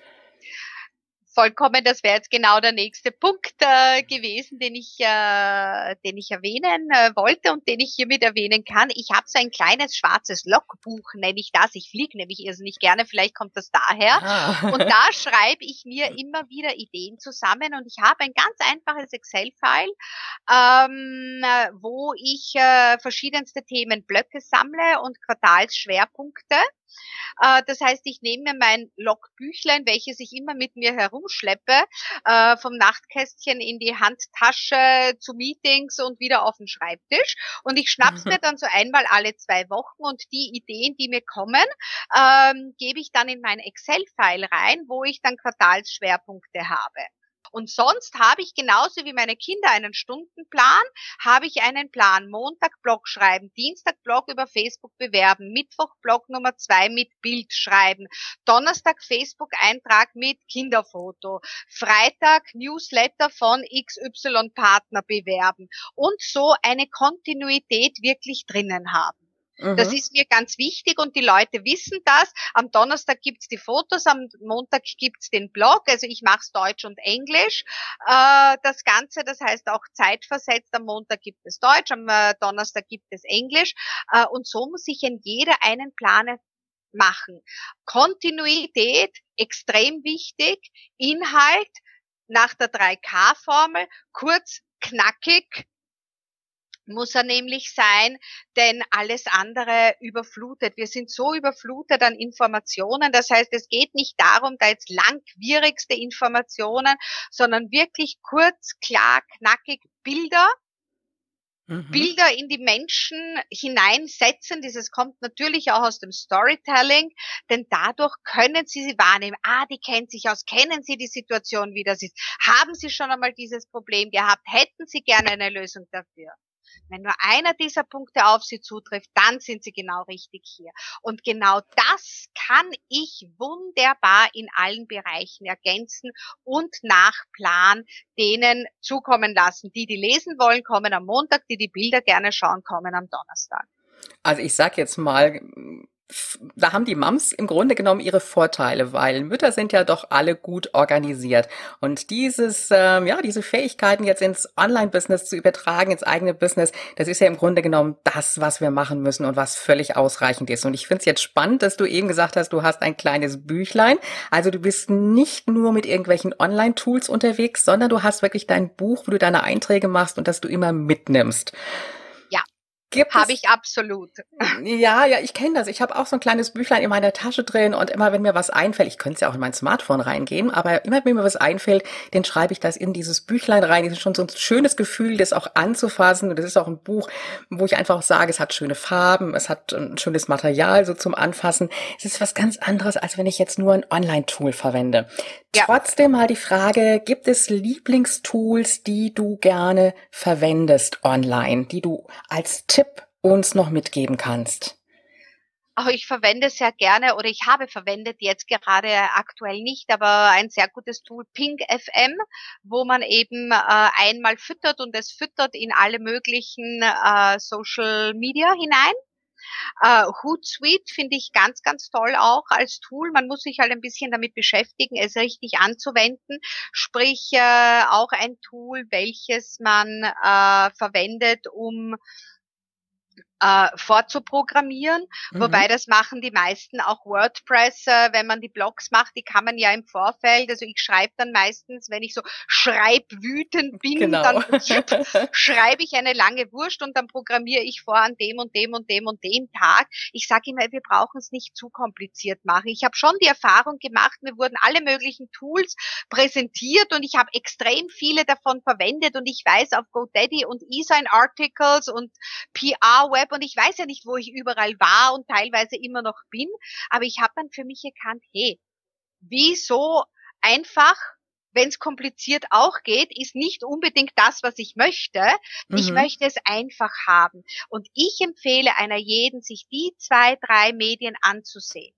vollkommen. Das wäre jetzt genau der nächste Punkt äh, gewesen, den ich, äh, den ich erwähnen äh, wollte und den ich hiermit erwähnen kann. Ich habe so ein kleines schwarzes Logbuch, nenne ich das. Ich fliege nämlich irrsinnig gerne, vielleicht kommt das daher. Ah. Und da schreibe ich mir immer wieder Ideen zusammen und ich habe ein ganz einfaches Excel-File, ähm, wo ich äh, verschiedenste Themenblöcke sammle und Quartalsschwerpunkte. Äh, das heißt, ich nehme mir mein Logbüchlein, welches ich immer mit mir herumschleppe, äh, vom Nachtkästchen in die Handtasche zu Meetings und wieder auf den Schreibtisch. Und ich schnapp's mhm. mir dann so einmal alle zwei Wochen und die Ideen, die mir kommen, ähm, gebe ich dann in mein Excel-File rein, wo ich dann Quartalsschwerpunkte habe. Und sonst habe ich genauso wie meine Kinder einen Stundenplan, habe ich einen Plan. Montag Blog schreiben, Dienstag Blog über Facebook bewerben, Mittwoch Blog Nummer zwei mit Bild schreiben, Donnerstag Facebook Eintrag mit Kinderfoto, Freitag Newsletter von XY Partner bewerben und so eine Kontinuität wirklich drinnen haben. Das mhm. ist mir ganz wichtig und die Leute wissen das. Am Donnerstag gibt's die Fotos, am Montag gibt's den Blog. Also ich mache Deutsch und Englisch. Äh, das Ganze, das heißt auch zeitversetzt. Am Montag gibt es Deutsch, am äh, Donnerstag gibt es Englisch. Äh, und so muss sich in jeder einen Plan machen. Kontinuität, extrem wichtig. Inhalt nach der 3K-Formel, kurz, knackig, muss er nämlich sein, denn alles andere überflutet. Wir sind so überflutet an Informationen. Das heißt, es geht nicht darum, da jetzt langwierigste Informationen, sondern wirklich kurz, klar, knackig Bilder, Mhm. Bilder in die Menschen hineinsetzen. Dieses kommt natürlich auch aus dem Storytelling, denn dadurch können sie sie wahrnehmen. Ah, die kennt sich aus. Kennen sie die Situation, wie das ist? Haben sie schon einmal dieses Problem gehabt? Hätten sie gerne eine Lösung dafür? Wenn nur einer dieser Punkte auf Sie zutrifft, dann sind Sie genau richtig hier. Und genau das kann ich wunderbar in allen Bereichen ergänzen und nach Plan denen zukommen lassen. Die, die lesen wollen, kommen am Montag, die die Bilder gerne schauen, kommen am Donnerstag. Also ich sag jetzt mal, da haben die Mums im Grunde genommen ihre Vorteile, weil Mütter sind ja doch alle gut organisiert. Und dieses, ähm, ja, diese Fähigkeiten jetzt ins Online-Business zu übertragen, ins eigene Business, das ist ja im Grunde genommen das, was wir machen müssen und was völlig ausreichend ist. Und ich finde es jetzt spannend, dass du eben gesagt hast, du hast ein kleines Büchlein. Also du bist nicht nur mit irgendwelchen Online-Tools unterwegs, sondern du hast wirklich dein Buch, wo du deine Einträge machst und das du immer mitnimmst. Habe ich absolut. Ja, ja, ich kenne das. Ich habe auch so ein kleines Büchlein in meiner Tasche drin und immer, wenn mir was einfällt, ich könnte es ja auch in mein Smartphone reingeben, aber immer, wenn mir was einfällt, dann schreibe ich das in dieses Büchlein rein. Das ist schon so ein schönes Gefühl, das auch anzufassen. Und das ist auch ein Buch, wo ich einfach auch sage, es hat schöne Farben, es hat ein schönes Material so zum Anfassen. Es ist was ganz anderes, als wenn ich jetzt nur ein Online-Tool verwende. Ja. Trotzdem mal die Frage, gibt es Lieblingstools, die du gerne verwendest online, die du als Tipp uns noch mitgeben kannst? Auch ich verwende sehr gerne oder ich habe verwendet jetzt gerade aktuell nicht, aber ein sehr gutes Tool Ping FM, wo man eben äh, einmal füttert und es füttert in alle möglichen äh, Social Media hinein. Uh, Hootsuite finde ich ganz, ganz toll auch als Tool. Man muss sich halt ein bisschen damit beschäftigen, es richtig anzuwenden. Sprich, äh, auch ein Tool, welches man äh, verwendet, um äh, vorzuprogrammieren, mhm. wobei das machen die meisten auch WordPress, äh, wenn man die Blogs macht, die kann man ja im Vorfeld, also ich schreibe dann meistens, wenn ich so schreibwütend bin, genau. dann schreibe ich eine lange Wurst und dann programmiere ich vor an dem und dem und dem und dem Tag. Ich sage immer, wir brauchen es nicht zu kompliziert machen. Ich habe schon die Erfahrung gemacht, mir wurden alle möglichen Tools präsentiert und ich habe extrem viele davon verwendet und ich weiß auf GoDaddy und eSign Articles und PR Web und ich weiß ja nicht, wo ich überall war und teilweise immer noch bin, aber ich habe dann für mich erkannt, hey, wieso einfach wenn es kompliziert auch geht, ist nicht unbedingt das, was ich möchte. Mhm. Ich möchte es einfach haben. Und ich empfehle einer jeden, sich die zwei, drei Medien anzusehen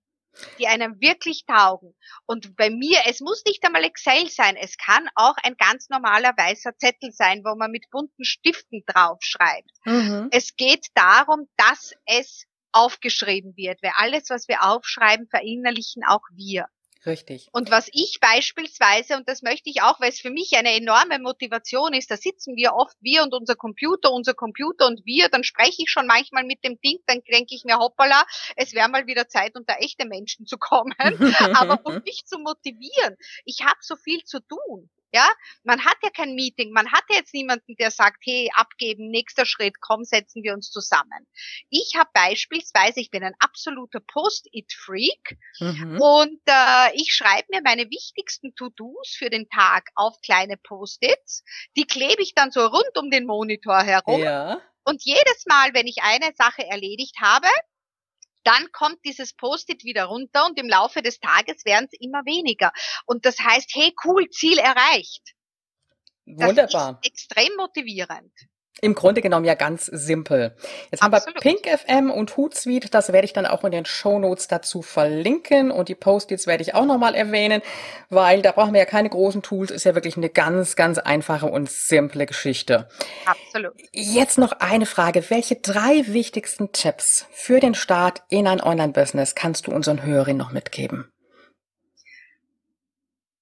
die einem wirklich taugen. Und bei mir, es muss nicht einmal Excel sein, es kann auch ein ganz normaler weißer Zettel sein, wo man mit bunten Stiften draufschreibt. Mhm. Es geht darum, dass es aufgeschrieben wird, weil alles, was wir aufschreiben, verinnerlichen auch wir. Richtig. Und was ich beispielsweise, und das möchte ich auch, weil es für mich eine enorme Motivation ist, da sitzen wir oft, wir und unser Computer, unser Computer und wir, dann spreche ich schon manchmal mit dem Ding, dann denke ich mir, hoppala, es wäre mal wieder Zeit, unter echte Menschen zu kommen. Aber um mich zu motivieren, ich habe so viel zu tun. Ja, man hat ja kein Meeting, man hat ja jetzt niemanden, der sagt, hey, abgeben, nächster Schritt, komm, setzen wir uns zusammen. Ich habe beispielsweise, ich bin ein absoluter Post-it-Freak mhm. und äh, ich schreibe mir meine wichtigsten To-Dos für den Tag auf kleine Post-its. Die klebe ich dann so rund um den Monitor herum. Ja. Und jedes Mal, wenn ich eine Sache erledigt habe, dann kommt dieses Post-it wieder runter und im Laufe des Tages werden es immer weniger. Und das heißt, hey, cool, Ziel erreicht. Wunderbar. Das ist extrem motivierend. Im Grunde genommen ja ganz simpel. Jetzt haben wir Pink FM und Hootsuite, das werde ich dann auch in den Show Notes dazu verlinken und die Post-its werde ich auch nochmal erwähnen, weil da brauchen wir ja keine großen Tools, ist ja wirklich eine ganz, ganz einfache und simple Geschichte. Absolut. Jetzt noch eine Frage. Welche drei wichtigsten Tipps für den Start in ein Online-Business kannst du unseren Hörern noch mitgeben?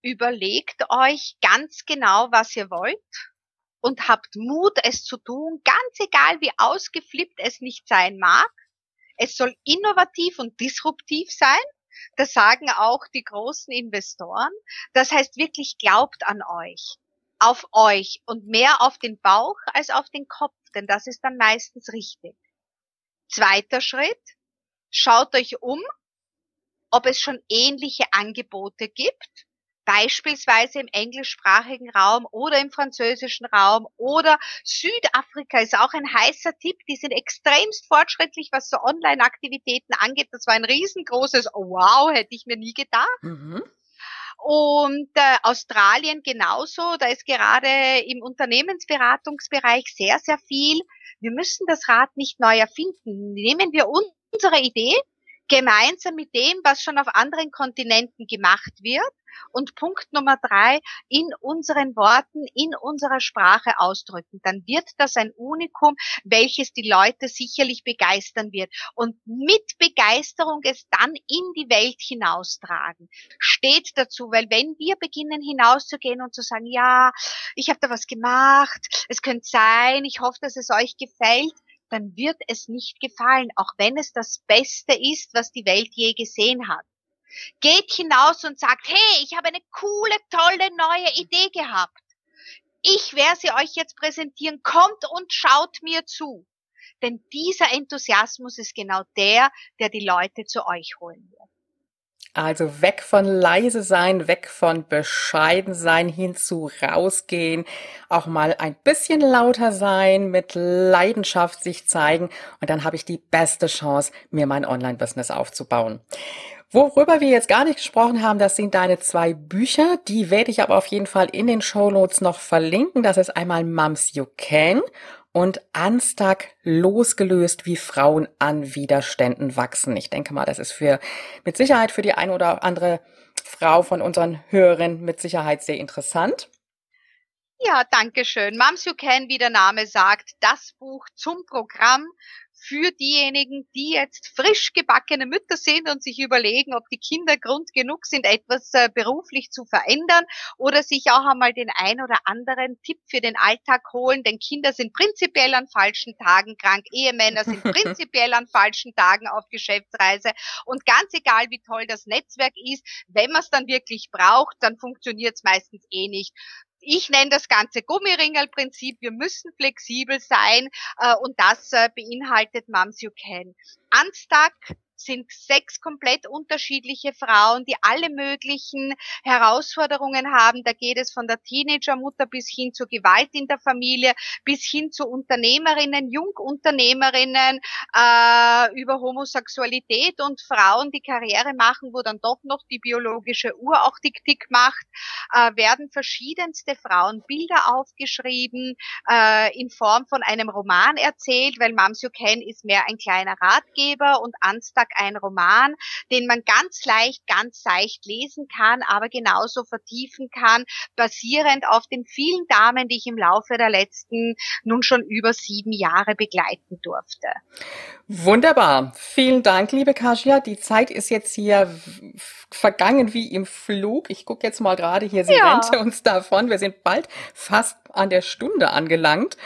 Überlegt euch ganz genau, was ihr wollt und habt Mut, es zu tun, ganz egal wie ausgeflippt es nicht sein mag. Es soll innovativ und disruptiv sein. Das sagen auch die großen Investoren. Das heißt wirklich glaubt an euch, auf euch und mehr auf den Bauch als auf den Kopf, denn das ist dann meistens richtig. Zweiter Schritt, schaut euch um, ob es schon ähnliche Angebote gibt beispielsweise im englischsprachigen Raum oder im französischen Raum oder Südafrika ist auch ein heißer Tipp. Die sind extremst fortschrittlich, was so Online-Aktivitäten angeht. Das war ein riesengroßes oh, Wow, hätte ich mir nie gedacht. Mhm. Und äh, Australien genauso. Da ist gerade im Unternehmensberatungsbereich sehr, sehr viel. Wir müssen das Rad nicht neu erfinden. Nehmen wir unsere Idee gemeinsam mit dem, was schon auf anderen Kontinenten gemacht wird und Punkt Nummer drei, in unseren Worten, in unserer Sprache ausdrücken. Dann wird das ein Unikum, welches die Leute sicherlich begeistern wird. Und mit Begeisterung es dann in die Welt hinaustragen. Steht dazu, weil wenn wir beginnen hinauszugehen und zu sagen, ja, ich habe da was gemacht, es könnte sein, ich hoffe, dass es euch gefällt, dann wird es nicht gefallen, auch wenn es das Beste ist, was die Welt je gesehen hat. Geht hinaus und sagt, hey, ich habe eine coole, tolle neue Idee gehabt. Ich werde sie euch jetzt präsentieren. Kommt und schaut mir zu. Denn dieser Enthusiasmus ist genau der, der die Leute zu euch holen wird. Also weg von leise sein, weg von bescheiden sein, hin zu rausgehen, auch mal ein bisschen lauter sein, mit Leidenschaft sich zeigen und dann habe ich die beste Chance, mir mein Online-Business aufzubauen. Worüber wir jetzt gar nicht gesprochen haben, das sind deine zwei Bücher. Die werde ich aber auf jeden Fall in den Show Notes noch verlinken. Das ist einmal Mums You Can und Unstuck losgelöst, wie Frauen an Widerständen wachsen. Ich denke mal, das ist für, mit Sicherheit für die eine oder andere Frau von unseren Hörern mit Sicherheit sehr interessant. Ja, danke schön. Moms You Can, wie der Name sagt, das Buch zum Programm für diejenigen, die jetzt frisch gebackene Mütter sind und sich überlegen, ob die Kinder Grund genug sind, etwas äh, beruflich zu verändern oder sich auch einmal den ein oder anderen Tipp für den Alltag holen, denn Kinder sind prinzipiell an falschen Tagen krank, Ehemänner sind prinzipiell an falschen Tagen auf Geschäftsreise. Und ganz egal, wie toll das Netzwerk ist, wenn man es dann wirklich braucht, dann funktioniert es meistens eh nicht ich nenne das Ganze Gummiringelprinzip. Wir müssen flexibel sein äh, und das äh, beinhaltet Moms You Can. Unstuck sind sechs komplett unterschiedliche Frauen, die alle möglichen Herausforderungen haben. Da geht es von der Teenagermutter bis hin zur Gewalt in der Familie, bis hin zu Unternehmerinnen, Jungunternehmerinnen, äh, über Homosexualität und Frauen, die Karriere machen, wo dann doch noch die biologische Uhr auch tick-tick macht, äh, werden verschiedenste Frauenbilder aufgeschrieben, äh, in Form von einem Roman erzählt, weil Moms You Can ist mehr ein kleiner Ratgeber und Anstar Vorschlag ein Roman, den man ganz leicht, ganz seicht lesen kann, aber genauso vertiefen kann, basierend auf den vielen Damen, die ich im Laufe der letzten nun schon über sieben Jahre begleiten durfte. Wunderbar. Vielen Dank, liebe Kasia. Die Zeit ist jetzt hier vergangen wie im Flug. Ich gucke jetzt mal gerade hier, sie ja. uns davon. Wir sind bald fast an der Stunde angelangt.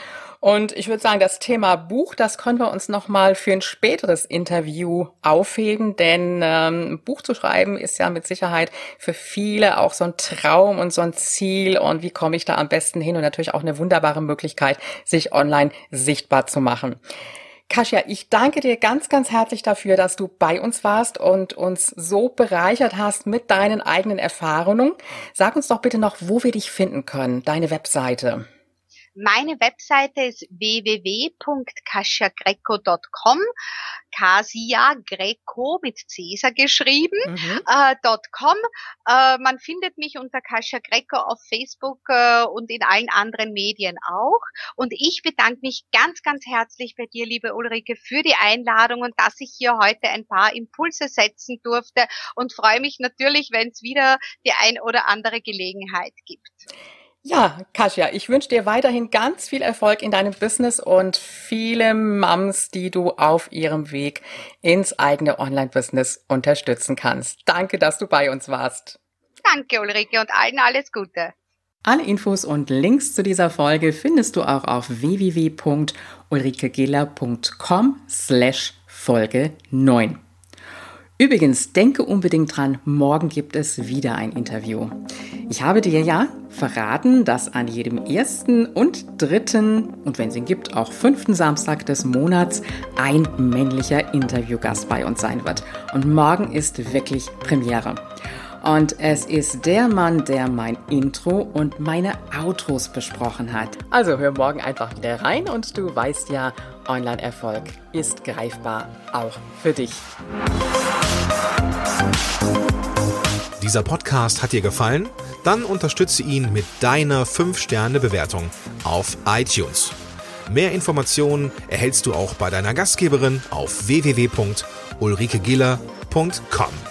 Und ich würde sagen, das Thema Buch, das können wir uns nochmal für ein späteres Interview aufheben, denn ähm, ein Buch zu schreiben ist ja mit Sicherheit für viele auch so ein Traum und so ein Ziel. Und wie komme ich da am besten hin? Und natürlich auch eine wunderbare Möglichkeit, sich online sichtbar zu machen. Kasia, ich danke dir ganz, ganz herzlich dafür, dass du bei uns warst und uns so bereichert hast mit deinen eigenen Erfahrungen. Sag uns doch bitte noch, wo wir dich finden können, deine Webseite. Meine Webseite ist www.kasiagreco.com. Kasia Greco mit Cäsar geschrieben, mhm. äh, .com. Äh, man findet mich unter Kasia Greco auf Facebook äh, und in allen anderen Medien auch. Und ich bedanke mich ganz, ganz herzlich bei dir, liebe Ulrike, für die Einladung und dass ich hier heute ein paar Impulse setzen durfte und freue mich natürlich, wenn es wieder die ein oder andere Gelegenheit gibt. Ja, Kasia, ich wünsche dir weiterhin ganz viel Erfolg in deinem Business und viele Mums, die du auf ihrem Weg ins eigene Online-Business unterstützen kannst. Danke, dass du bei uns warst. Danke, Ulrike, und allen alles Gute. Alle Infos und Links zu dieser Folge findest du auch auf www.ulrikegiller.com slash Folge 9. Übrigens, denke unbedingt dran, morgen gibt es wieder ein Interview. Ich habe dir ja verraten, dass an jedem ersten und dritten und wenn es ihn gibt, auch fünften Samstag des Monats ein männlicher Interviewgast bei uns sein wird. Und morgen ist wirklich Premiere. Und es ist der Mann, der mein Intro und meine Outros besprochen hat. Also hör morgen einfach wieder rein und du weißt ja, Online-Erfolg ist greifbar, auch für dich. Dieser Podcast hat dir gefallen? Dann unterstütze ihn mit deiner 5-Sterne-Bewertung auf iTunes. Mehr Informationen erhältst du auch bei deiner Gastgeberin auf www.ulrikegiller.com.